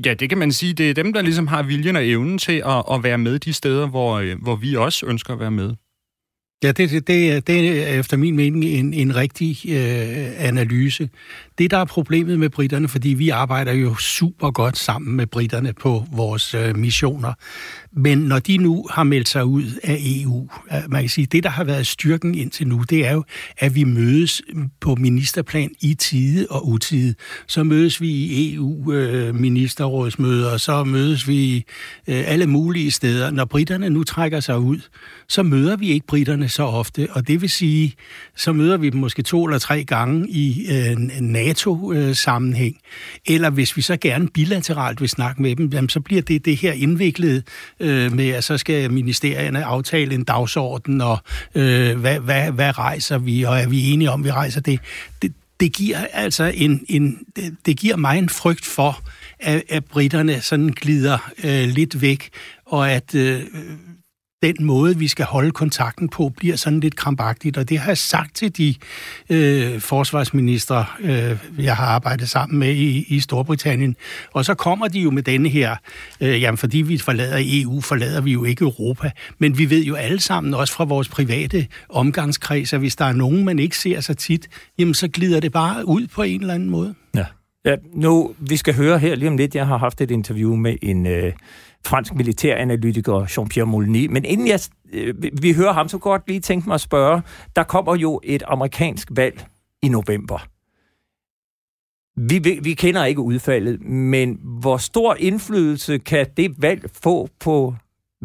Ja, det kan man sige. Det er dem, der ligesom har viljen og evnen til at, at være med de steder, hvor, øh, hvor vi også ønsker at være med. Ja, det, det, det, det er efter min mening en, en rigtig øh, analyse. Det, der er problemet med britterne, fordi vi arbejder jo super godt sammen med britterne på vores øh, missioner, men når de nu har meldt sig ud af EU, man kan sige, det, der har været styrken indtil nu, det er jo, at vi mødes på ministerplan i tide og utide. Så mødes vi i EU-ministerrådsmøder, øh, så mødes vi øh, alle mulige steder. Når britterne nu trækker sig ud, så møder vi ikke britterne så ofte, og det vil sige, så møder vi dem måske to eller tre gange i øh, NATO-sammenhæng. Øh, eller hvis vi så gerne bilateralt vil snakke med dem, jamen, så bliver det det her indviklede øh, med, at så skal ministerierne aftale en dagsorden, og øh, hvad, hvad, hvad rejser vi, og er vi enige om, vi rejser det. Det, det giver altså en, en det, det giver mig en frygt for, at, at britterne sådan glider øh, lidt væk, og at øh, den måde, vi skal holde kontakten på, bliver sådan lidt krampagtigt. Og det har jeg sagt til de øh, forsvarsminister, øh, jeg har arbejdet sammen med i, i Storbritannien. Og så kommer de jo med denne her, øh, jamen fordi vi forlader EU, forlader vi jo ikke Europa. Men vi ved jo alle sammen, også fra vores private omgangskreds, at hvis der er nogen, man ikke ser så tit, jamen så glider det bare ud på en eller anden måde. Ja. Ja, nu, vi skal høre her lige om lidt, jeg har haft et interview med en øh, fransk militæranalytiker, Jean-Pierre Moulny. Men inden jeg, øh, vi hører ham, så godt lige tænke mig at spørge, der kommer jo et amerikansk valg i november. Vi, vi, vi kender ikke udfaldet, men hvor stor indflydelse kan det valg få på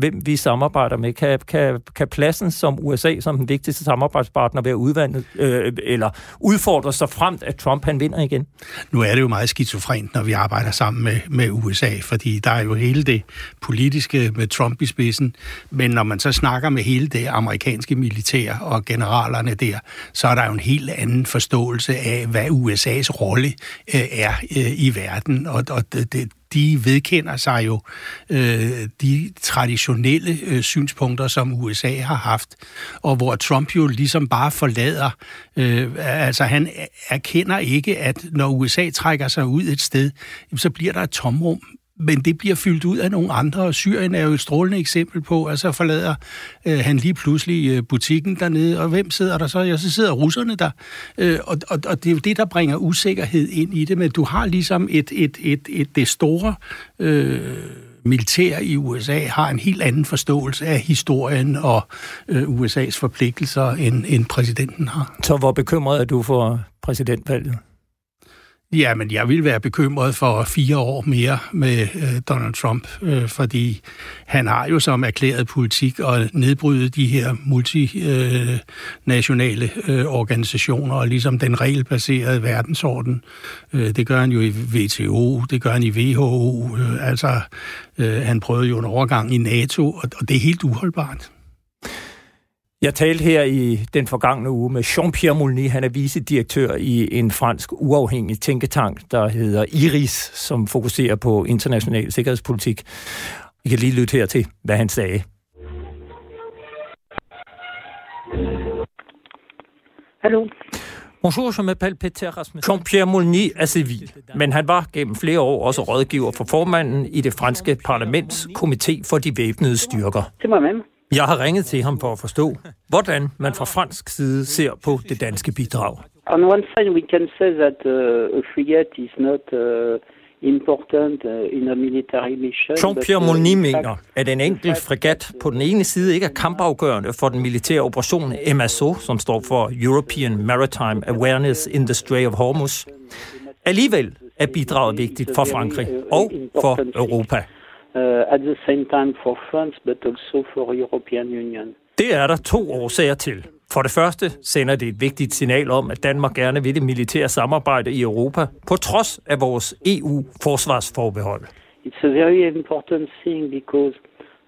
hvem vi samarbejder med. Kan, kan, kan pladsen som USA som den vigtigste samarbejdspartner være udvandet, øh, eller udfordres sig fremt, at Trump han vinder igen? Nu er det jo meget skizofrent, når vi arbejder sammen med, med USA, fordi der er jo hele det politiske med Trump i spidsen, men når man så snakker med hele det amerikanske militær og generalerne der, så er der jo en helt anden forståelse af, hvad USA's rolle øh, er øh, i verden, og, og det, de vedkender sig jo øh, de traditionelle øh, synspunkter, som USA har haft, og hvor Trump jo ligesom bare forlader, øh, altså han erkender ikke, at når USA trækker sig ud et sted, så bliver der et tomrum men det bliver fyldt ud af nogle andre, og Syrien er jo et strålende eksempel på, altså forlader øh, han lige pludselig øh, butikken dernede, og hvem sidder der så? Ja, så sidder russerne der, øh, og, og, og det er jo det, der bringer usikkerhed ind i det, men du har ligesom et, et, et, et det store... Øh, militær i USA har en helt anden forståelse af historien og øh, USA's forpligtelser, end, end præsidenten har. Så hvor bekymret er du for præsidentvalget? Ja, men jeg vil være bekymret for fire år mere med øh, Donald Trump, øh, fordi han har jo som erklæret politik at nedbryde de her multinationale øh, organisationer, og ligesom den regelbaserede verdensorden. Øh, det gør han jo i WTO, det gør han i WHO, øh, altså øh, han prøvede jo en overgang i NATO, og, og det er helt uholdbart. Jeg talte her i den forgangne uge med Jean-Pierre Moulny. Han er vicedirektør i en fransk uafhængig tænketank, der hedder IRIS, som fokuserer på international sikkerhedspolitik. Vi kan lige lytte her til, hvad han sagde. Hallo. Bonjour, je m'appelle Peter Rasmussen. Jean-Pierre Moulny er civil, men han var gennem flere år også rådgiver for formanden i det franske parlaments komité for de væbnede styrker. Det må man. Jeg har ringet til ham for at forstå, hvordan man fra fransk side ser på det danske bidrag. On one side we can say that uh, a frigate is not uh, important uh, in a military mission. Jean-Pierre Moulny mener, at en enkelt fregat på den ene side ikke er kampafgørende for den militære operation MSO, som står for European Maritime Awareness in the Strait of Hormuz. Alligevel er bidraget vigtigt for Frankrig og for Europa uh, at the same time for France, but also for European Union. Det er der to årsager til. For det første sender det et vigtigt signal om, at Danmark gerne vil det militære samarbejde i Europa, på trods af vores EU-forsvarsforbehold. It's a very important thing because,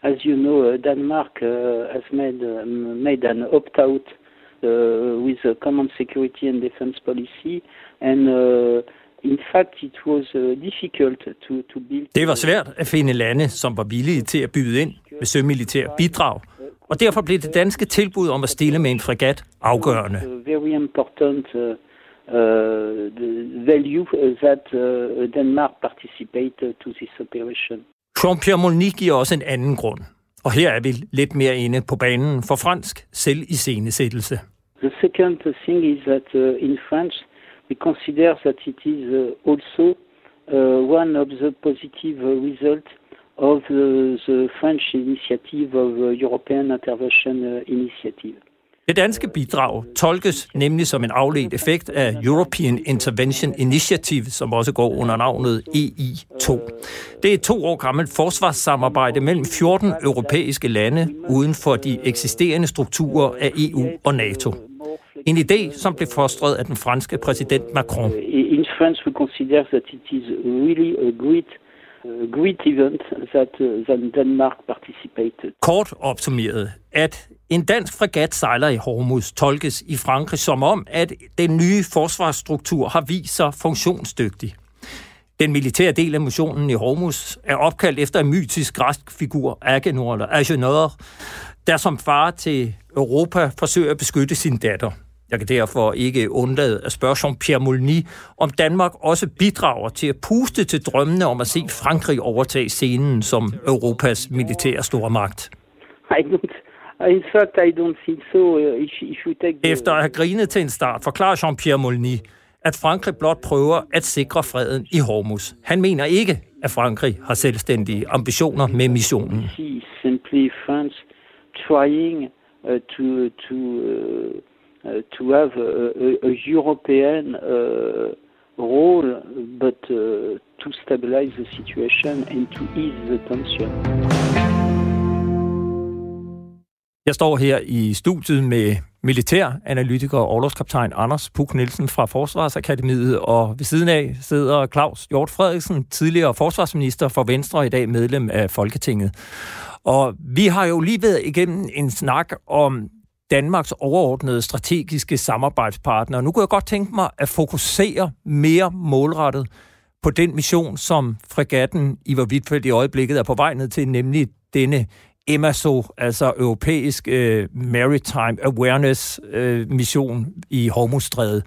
as you know, Denmark uh, has made, uh, made an opt-out uh, with a common security and defense policy, and uh, In fact, it was uh, difficult to, to build... Det var svært at finde lande, som var villige til at byde ind med sømilitær bidrag, og derfor blev det danske tilbud om at stille med en fregat afgørende. Very important uh, uh, value that uh, Denmark participated to this operation. Jean-Pierre Molny giver også en anden grund. Og her er vi lidt mere inde på banen for fransk selv i scenesættelse. The second thing is that uh, in France we consider that it is uh, also uh, one of the positive results of the, the French initiative of uh, European Intervention uh, Initiative. Det danske bidrag tolkes nemlig som en afledt effekt af European Intervention Initiative, som også går under navnet EI2. Det er et to år gammelt forsvarssamarbejde mellem 14 europæiske lande uden for de eksisterende strukturer af EU og NATO. En idé, som blev fostret af den franske præsident Macron. In France, we consider that it is really a great great event that, uh, that Denmark participated. Kort opsummeret, at en dansk fregat sejler i Hormuz tolkes i Frankrig som om, at den nye forsvarsstruktur har vist sig funktionsdygtig. Den militære del af missionen i Hormuz er opkaldt efter en mytisk græsk figur, Agenor, eller Agenor, der som far til Europa forsøger at beskytte sin datter. Jeg kan derfor ikke undlade at spørge Jean-Pierre Moulny, om Danmark også bidrager til at puste til drømmene om at se Frankrig overtage scenen som Europas militære stormagt. I don't, in fact, I don't think so. Uh, if, if you take the... Efter at have grinet til en start, forklarer Jean-Pierre Moulny, at Frankrig blot prøver at sikre freden i Hormuz. Han mener ikke, at Frankrig har selvstændige ambitioner med missionen. Simply France trying uh, to, to Uh, Euh, to have euh, euh, a, a, a European uh, role, but uh, to stabilize the situation and to ease the tension. Jeg står her i studiet med militæranalytiker og overlovskaptajn Anders Puk Nielsen fra Forsvarsakademiet, og ved siden af sidder Claus Hjort Frederiksen, tidligere forsvarsminister for Venstre i dag medlem af Folketinget. Og vi har jo lige været igennem en snak om Danmarks overordnede strategiske samarbejdspartner. Nu kunne jeg godt tænke mig at fokusere mere målrettet på den mission, som fregatten Ivar Wittfeldt i øjeblikket er på vej ned til, nemlig denne EMASO, altså Europæisk øh, Maritime Awareness øh, mission i Hormuzstrædet.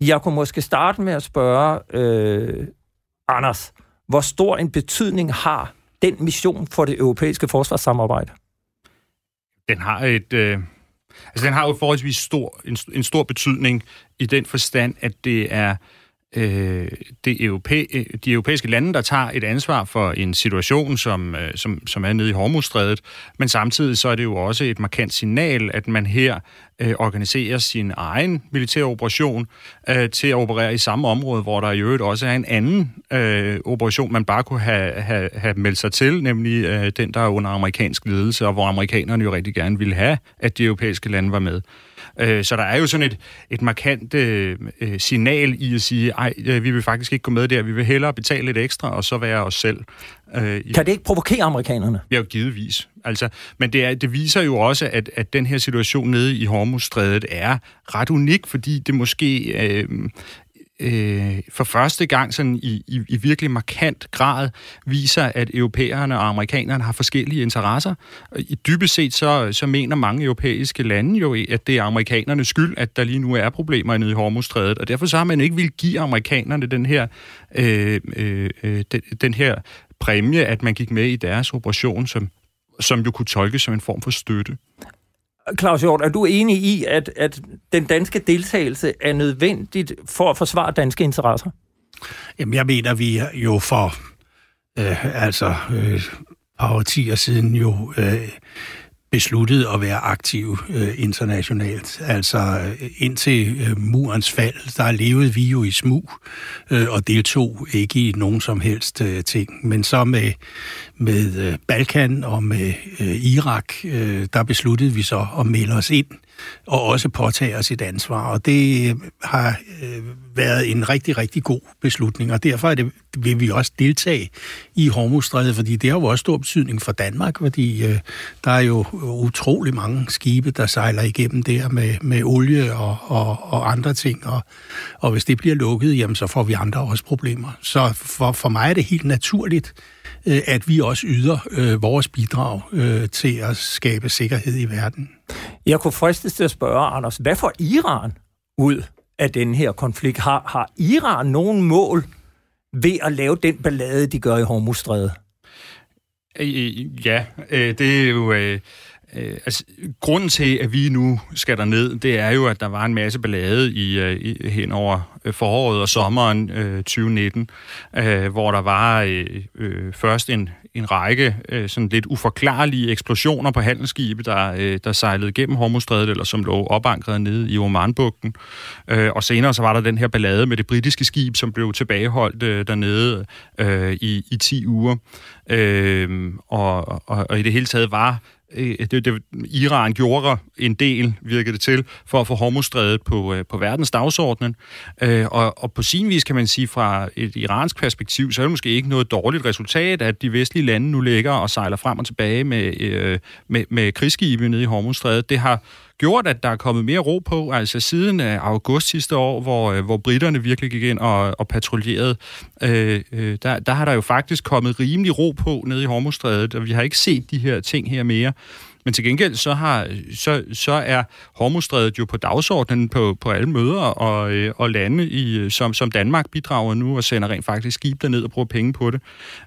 Jeg kunne måske starte med at spørge øh, Anders, hvor stor en betydning har den mission for det europæiske forsvarssamarbejde? Den har et... Øh, altså, den har jo forholdsvis stor, en, en stor betydning i den forstand, at det er øh, det europæ, de europæiske lande, der tager et ansvar for en situation, som, øh, som, som er nede i Hormuzstrædet, men samtidig så er det jo også et markant signal, at man her øh, organiserer sin egen militære operation øh, til at operere i samme område, hvor der i øvrigt også er en anden øh, operation, man bare kunne have, have, have meldt sig til, nemlig øh, den, der er under amerikansk ledelse, og hvor amerikanerne jo rigtig gerne ville have, at de europæiske lande var med. Øh, så der er jo sådan et, et markant øh, øh, signal i at sige, ej, vi vil faktisk ikke gå med der, vi vil hellere betale lidt ekstra, og så være os selv. kan det ikke provokere amerikanerne? Ja, givetvis. Altså, men det, er, det viser jo også, at, at den her situation nede i Hormuzstrædet er ret unik, fordi det måske øh, øh, for første gang sådan i, i, i virkelig markant grad viser, at europæerne og amerikanerne har forskellige interesser. I dybest set så, så mener mange europæiske lande jo, at det er amerikanernes skyld, at der lige nu er problemer nede i Hormuzstrædet, og derfor så har man ikke vil give amerikanerne den her, øh, øh, øh, den, den her præmie, at man gik med i deres operation, som, som jo kunne tolkes som en form for støtte. Claus Hjort, er du enig i, at, at den danske deltagelse er nødvendigt for at forsvare danske interesser? Jamen, jeg mener, vi jo for øh, altså øh, par årtier siden jo øh, besluttet at være aktiv øh, internationalt. Altså øh, indtil øh, murens fald, der levede vi jo i smug øh, og deltog ikke i nogen som helst øh, ting. Men så med, med øh, Balkan og med øh, Irak, øh, der besluttede vi så at melde os ind og også påtage os et ansvar. Og det øh, har øh, været en rigtig, rigtig god beslutning, og derfor er det, vil vi også deltage i Hormuzstrædet, fordi det har jo også stor betydning for Danmark, fordi øh, der er jo utrolig mange skibe, der sejler igennem der med, med olie og, og, og andre ting, og, og hvis det bliver lukket, jamen så får vi andre også problemer. Så for, for mig er det helt naturligt, øh, at vi også yder øh, vores bidrag øh, til at skabe sikkerhed i verden. Jeg kunne fristes til at spørge, Anders, hvad får Iran ud af den her konflikt? Har, har Iran nogen mål ved at lave den ballade, de gør i Hormuzstrædet? Ja, det er jo... Øh, Øh, altså, grunden til, at vi nu skal der ned, det er jo, at der var en masse ballade i, øh, i hen over øh, foråret og sommeren øh, 2019, øh, hvor der var øh, øh, først en, en række øh, sådan lidt uforklarlige eksplosioner på handelsskibe, der, øh, der sejlede gennem Hormuzstrædet, eller som lå opankret nede i Omanbugten. Øh, og senere så var der den her ballade med det britiske skib, som blev tilbageholdt øh, dernede øh, i, i 10 uger. Øh, og, og, og i det hele taget var Øh, det, det, Iran gjorde en del, virkede det til, for at få hormostrædet på, øh, på verdens dagsordenen. Øh, og, og på sin vis kan man sige, fra et iransk perspektiv, så er det måske ikke noget dårligt resultat, at de vestlige lande nu ligger og sejler frem og tilbage med, øh, med, med krigsskibe nede i Hormuzstrædet. Det har gjort, at der er kommet mere ro på. Altså siden øh, august sidste år, hvor, øh, hvor britterne virkelig gik ind og, og patruljerede, øh, øh, der, der har der jo faktisk kommet rimelig ro på nede i Hormuzstrædet, og vi har ikke set de her ting her mere. Men til gengæld så, har, så, så er Hormuzstrædet jo på dagsordenen på, på alle møder og, øh, og lande, i, som, som Danmark bidrager nu og sender rent faktisk skib derned og bruger penge på det.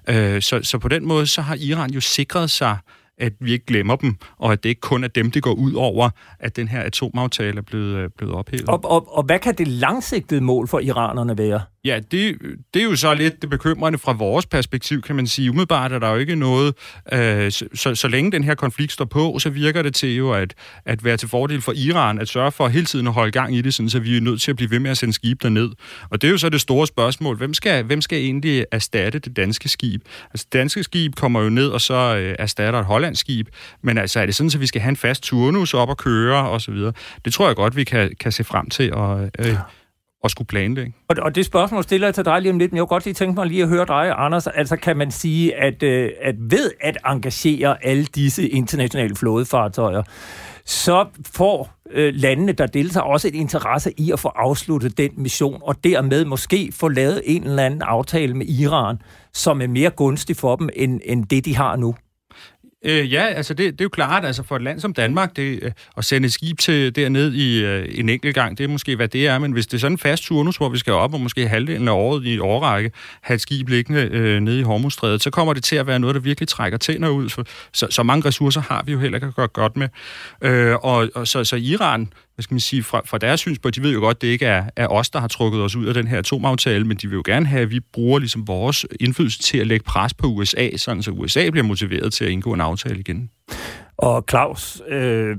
Øh, så, så på den måde så har Iran jo sikret sig at vi ikke glemmer dem, og at det ikke kun er dem, det går ud over, at den her atomaftale er blevet, øh, blevet ophævet. Og, og, og hvad kan det langsigtede mål for iranerne være? Ja, det, det er jo så lidt det bekymrende fra vores perspektiv, kan man sige. Umiddelbart er der jo ikke noget... Øh, så, så, så længe den her konflikt står på, så virker det til jo at, at være til fordel for Iran, at sørge for hele tiden at holde gang i det, sådan, så vi er nødt til at blive ved med at sende skib derned. Og det er jo så det store spørgsmål. Hvem skal, hvem skal egentlig erstatte det danske skib? Altså, det danske skib kommer jo ned, og så øh, erstatter et hollandsk skib. Men altså, er det sådan, at vi skal have en fast turnus op og køre, og så videre? Det tror jeg godt, vi kan, kan se frem til. Og, øh, at skulle planlægge. Og, og det spørgsmål stiller jeg til dig lige om lidt, men jeg kunne godt lige tænke mig lige at høre dig, Anders. Altså kan man sige, at, øh, at ved at engagere alle disse internationale flådefartøjer, så får øh, landene, der deltager, også et interesse i at få afsluttet den mission, og dermed måske få lavet en eller anden aftale med Iran, som er mere gunstig for dem, end, end det, de har nu. Øh, ja, altså det, det er jo klart, altså for et land som Danmark, det, øh, at sende et skib til derned i øh, en enkelt gang, det er måske, hvad det er, men hvis det er sådan en fast turnus, hvor vi skal op og måske halvdelen af året i årrække have et skib liggende øh, nede i Hormuzstrædet, så kommer det til at være noget, der virkelig trækker tænder ud. For, så, så mange ressourcer har vi jo heller ikke at gøre godt med. Øh, og, og så, så Iran hvad skal man sige, fra, fra deres synspunkt, de ved jo godt, det ikke er, er os, der har trukket os ud af den her atomaftale, men de vil jo gerne have, at vi bruger ligesom vores indflydelse til at lægge pres på USA, sådan så USA bliver motiveret til at indgå en aftale igen. Og Claus, øh,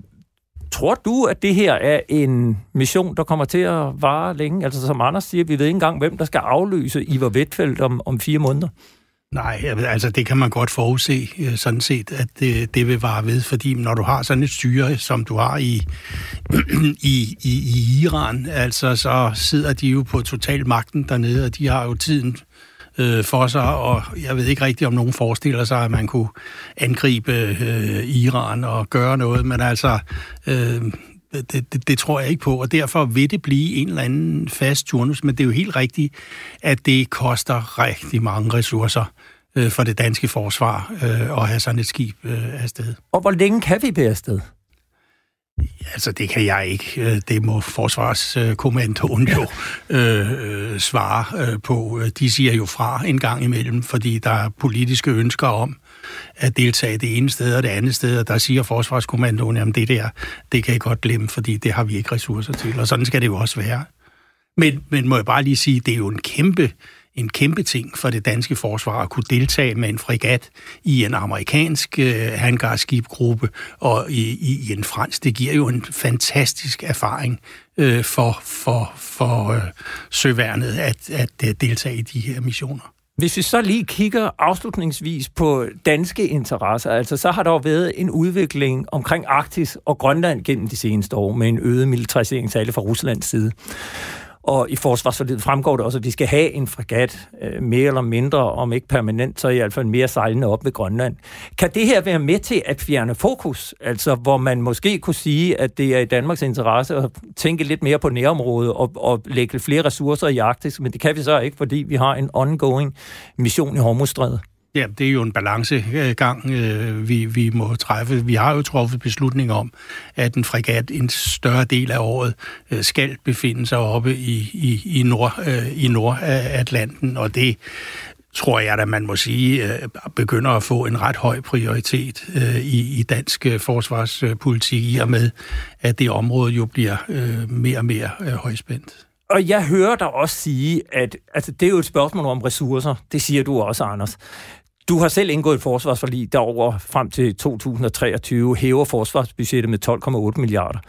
tror du, at det her er en mission, der kommer til at vare længe? Altså som Anders siger, vi ved ikke engang, hvem der skal afløse Ivar Vetfeldt om, om fire måneder. Nej, altså det kan man godt forudse, øh, sådan set, at det, det vil vare ved, fordi når du har sådan et styre, som du har i, i, i, i Iran, altså så sidder de jo på total magten dernede, og de har jo tiden øh, for sig, og jeg ved ikke rigtigt, om nogen forestiller sig, at man kunne angribe øh, Iran og gøre noget, men altså, øh, det, det, det tror jeg ikke på, og derfor vil det blive en eller anden fast turnus, men det er jo helt rigtigt, at det koster rigtig mange ressourcer øh, for det danske forsvar øh, at have sådan et skib øh, afsted. Og hvor længe kan vi bære afsted? Altså, det kan jeg ikke. Øh, det må Forsvarskommandoen jo øh, øh, svare øh, på. De siger jo fra en gang imellem, fordi der er politiske ønsker om at deltage det ene sted og det andet sted, og der siger Forsvarskommandoen, jamen det der, det kan I godt glemme, fordi det har vi ikke ressourcer til, og sådan skal det jo også være. Men, men må jeg bare lige sige, det er jo en kæmpe en kæmpe ting for det danske forsvar at kunne deltage med en fregat i en amerikansk øh, hangarskibgruppe og i, i, i en fransk. Det giver jo en fantastisk erfaring øh, for, for, for øh, søværnet at, at øh, deltage i de her missioner. Hvis vi så lige kigger afslutningsvis på danske interesser, altså så har der jo været en udvikling omkring Arktis og Grønland gennem de seneste år med en øget militarisering, særligt fra Ruslands side. Og i forsvarsforledet fremgår det også, at vi skal have en fregat, øh, mere eller mindre, om ikke permanent, så i hvert fald mere sejlende op ved Grønland. Kan det her være med til at fjerne fokus? Altså, hvor man måske kunne sige, at det er i Danmarks interesse at tænke lidt mere på nærområdet og, og lægge flere ressourcer i Arktis, men det kan vi så ikke, fordi vi har en ongoing mission i Hormuzstrædet. Ja, det er jo en balancegang, øh, vi, vi må træffe. Vi har jo truffet beslutning om, at en fregat en større del af året øh, skal befinde sig oppe i, i, i, nord, øh, i Nordatlanten, og det tror jeg, at man må sige, øh, begynder at få en ret høj prioritet øh, i, i dansk øh, forsvarspolitik, i og med, at det område jo bliver mere og mere højspændt. Og jeg hører dig også sige, at altså, det er jo et spørgsmål om ressourcer. Det siger du også, Anders. Du har selv indgået et forsvarsforlig, derover frem til 2023 hæver forsvarsbudgettet med 12,8 milliarder.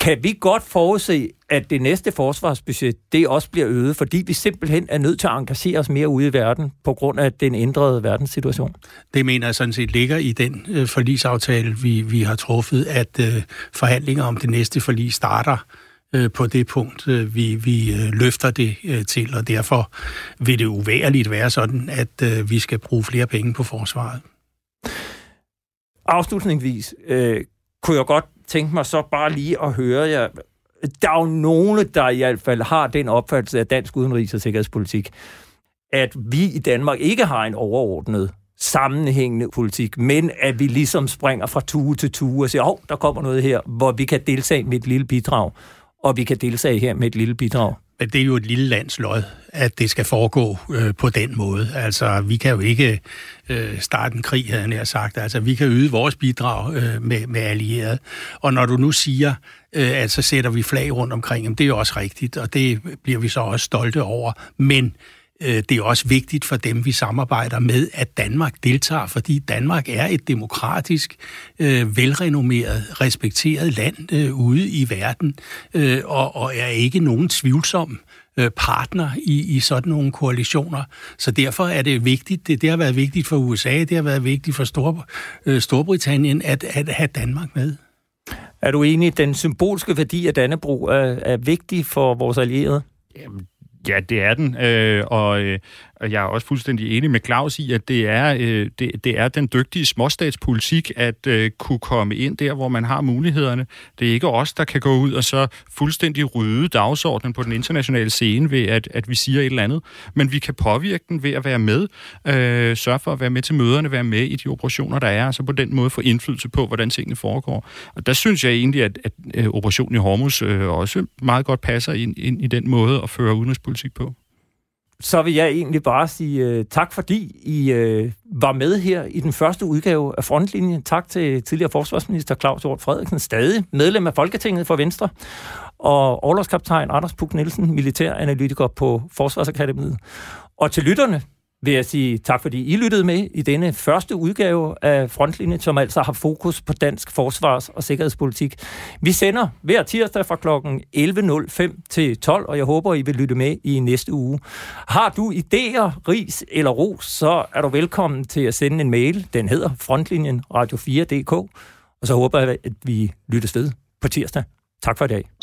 Kan vi godt forudse, at det næste forsvarsbudget, det også bliver øget, fordi vi simpelthen er nødt til at engagere os mere ude i verden på grund af den ændrede verdenssituation? Det mener jeg sådan set ligger i den øh, forlisaftale, vi, vi har truffet, at øh, forhandlinger om det næste forlig starter øh, på det punkt, øh, vi, vi øh, løfter det øh, til, og derfor vil det uværligt være sådan, at øh, vi skal bruge flere penge på forsvaret. Afslutningsvis øh, kunne jeg godt tænke mig så bare lige at høre jer. Der er jo nogle, der i hvert fald har den opfattelse af dansk udenrigs- og sikkerhedspolitik, at vi i Danmark ikke har en overordnet sammenhængende politik, men at vi ligesom springer fra tue til tue og siger, åh, der kommer noget her, hvor vi kan deltage med et lille bidrag og vi kan deltage her med et lille bidrag. Men det er jo et lille lands lod, at det skal foregå øh, på den måde. Altså, vi kan jo ikke øh, starte en krig, havde jeg sagt. Altså, vi kan yde vores bidrag øh, med, med allierede. Og når du nu siger, øh, at så sætter vi flag rundt omkring, jamen, det er jo også rigtigt, og det bliver vi så også stolte over. Men Øh, det er også vigtigt for dem, vi samarbejder med, at Danmark deltager, fordi Danmark er et demokratisk, øh, velrenommeret, respekteret land øh, ude i verden, og, og er ikke nogen tvivlsom partner i, i sådan nogle koalitioner. Så derfor er det vigtigt, det, det har været vigtigt for USA, det har været vigtigt for Stor, Storbritannien, at, at have Danmark med. Er du enig, at den symbolske værdi af Dannebro er, er vigtig for vores allierede? Jamen, Ja, det er den, øh, og, øh, og jeg er også fuldstændig enig med Claus i, at det er, øh, det, det er den dygtige småstatspolitik at øh, kunne komme ind der, hvor man har mulighederne. Det er ikke os, der kan gå ud og så fuldstændig rydde dagsordenen på den internationale scene ved, at, at vi siger et eller andet. Men vi kan påvirke den ved at være med, øh, sørge for at være med til møderne, være med i de operationer, der er, og så på den måde få indflydelse på, hvordan tingene foregår. Og der synes jeg egentlig, at, at, at operationen i Hormuz øh, også meget godt passer ind, ind i den måde at føre udenrigspolitik på så vil jeg egentlig bare sige uh, tak, fordi I uh, var med her i den første udgave af Frontlinjen. Tak til tidligere forsvarsminister Claus Hjort Frederiksen, stadig medlem af Folketinget for Venstre, og overlovskaptajn Anders Puk Nielsen, militæranalytiker på Forsvarsakademiet. Og til lytterne, vil jeg sige tak, fordi I lyttede med i denne første udgave af Frontlinjen, som altså har fokus på dansk forsvars- og sikkerhedspolitik. Vi sender hver tirsdag fra kl. 11.05 til 12, og jeg håber, I vil lytte med i næste uge. Har du idéer, ris eller ros, så er du velkommen til at sende en mail. Den hedder frontlinjen radio4.dk, og så håber jeg, at vi lytter ved på tirsdag. Tak for i dag.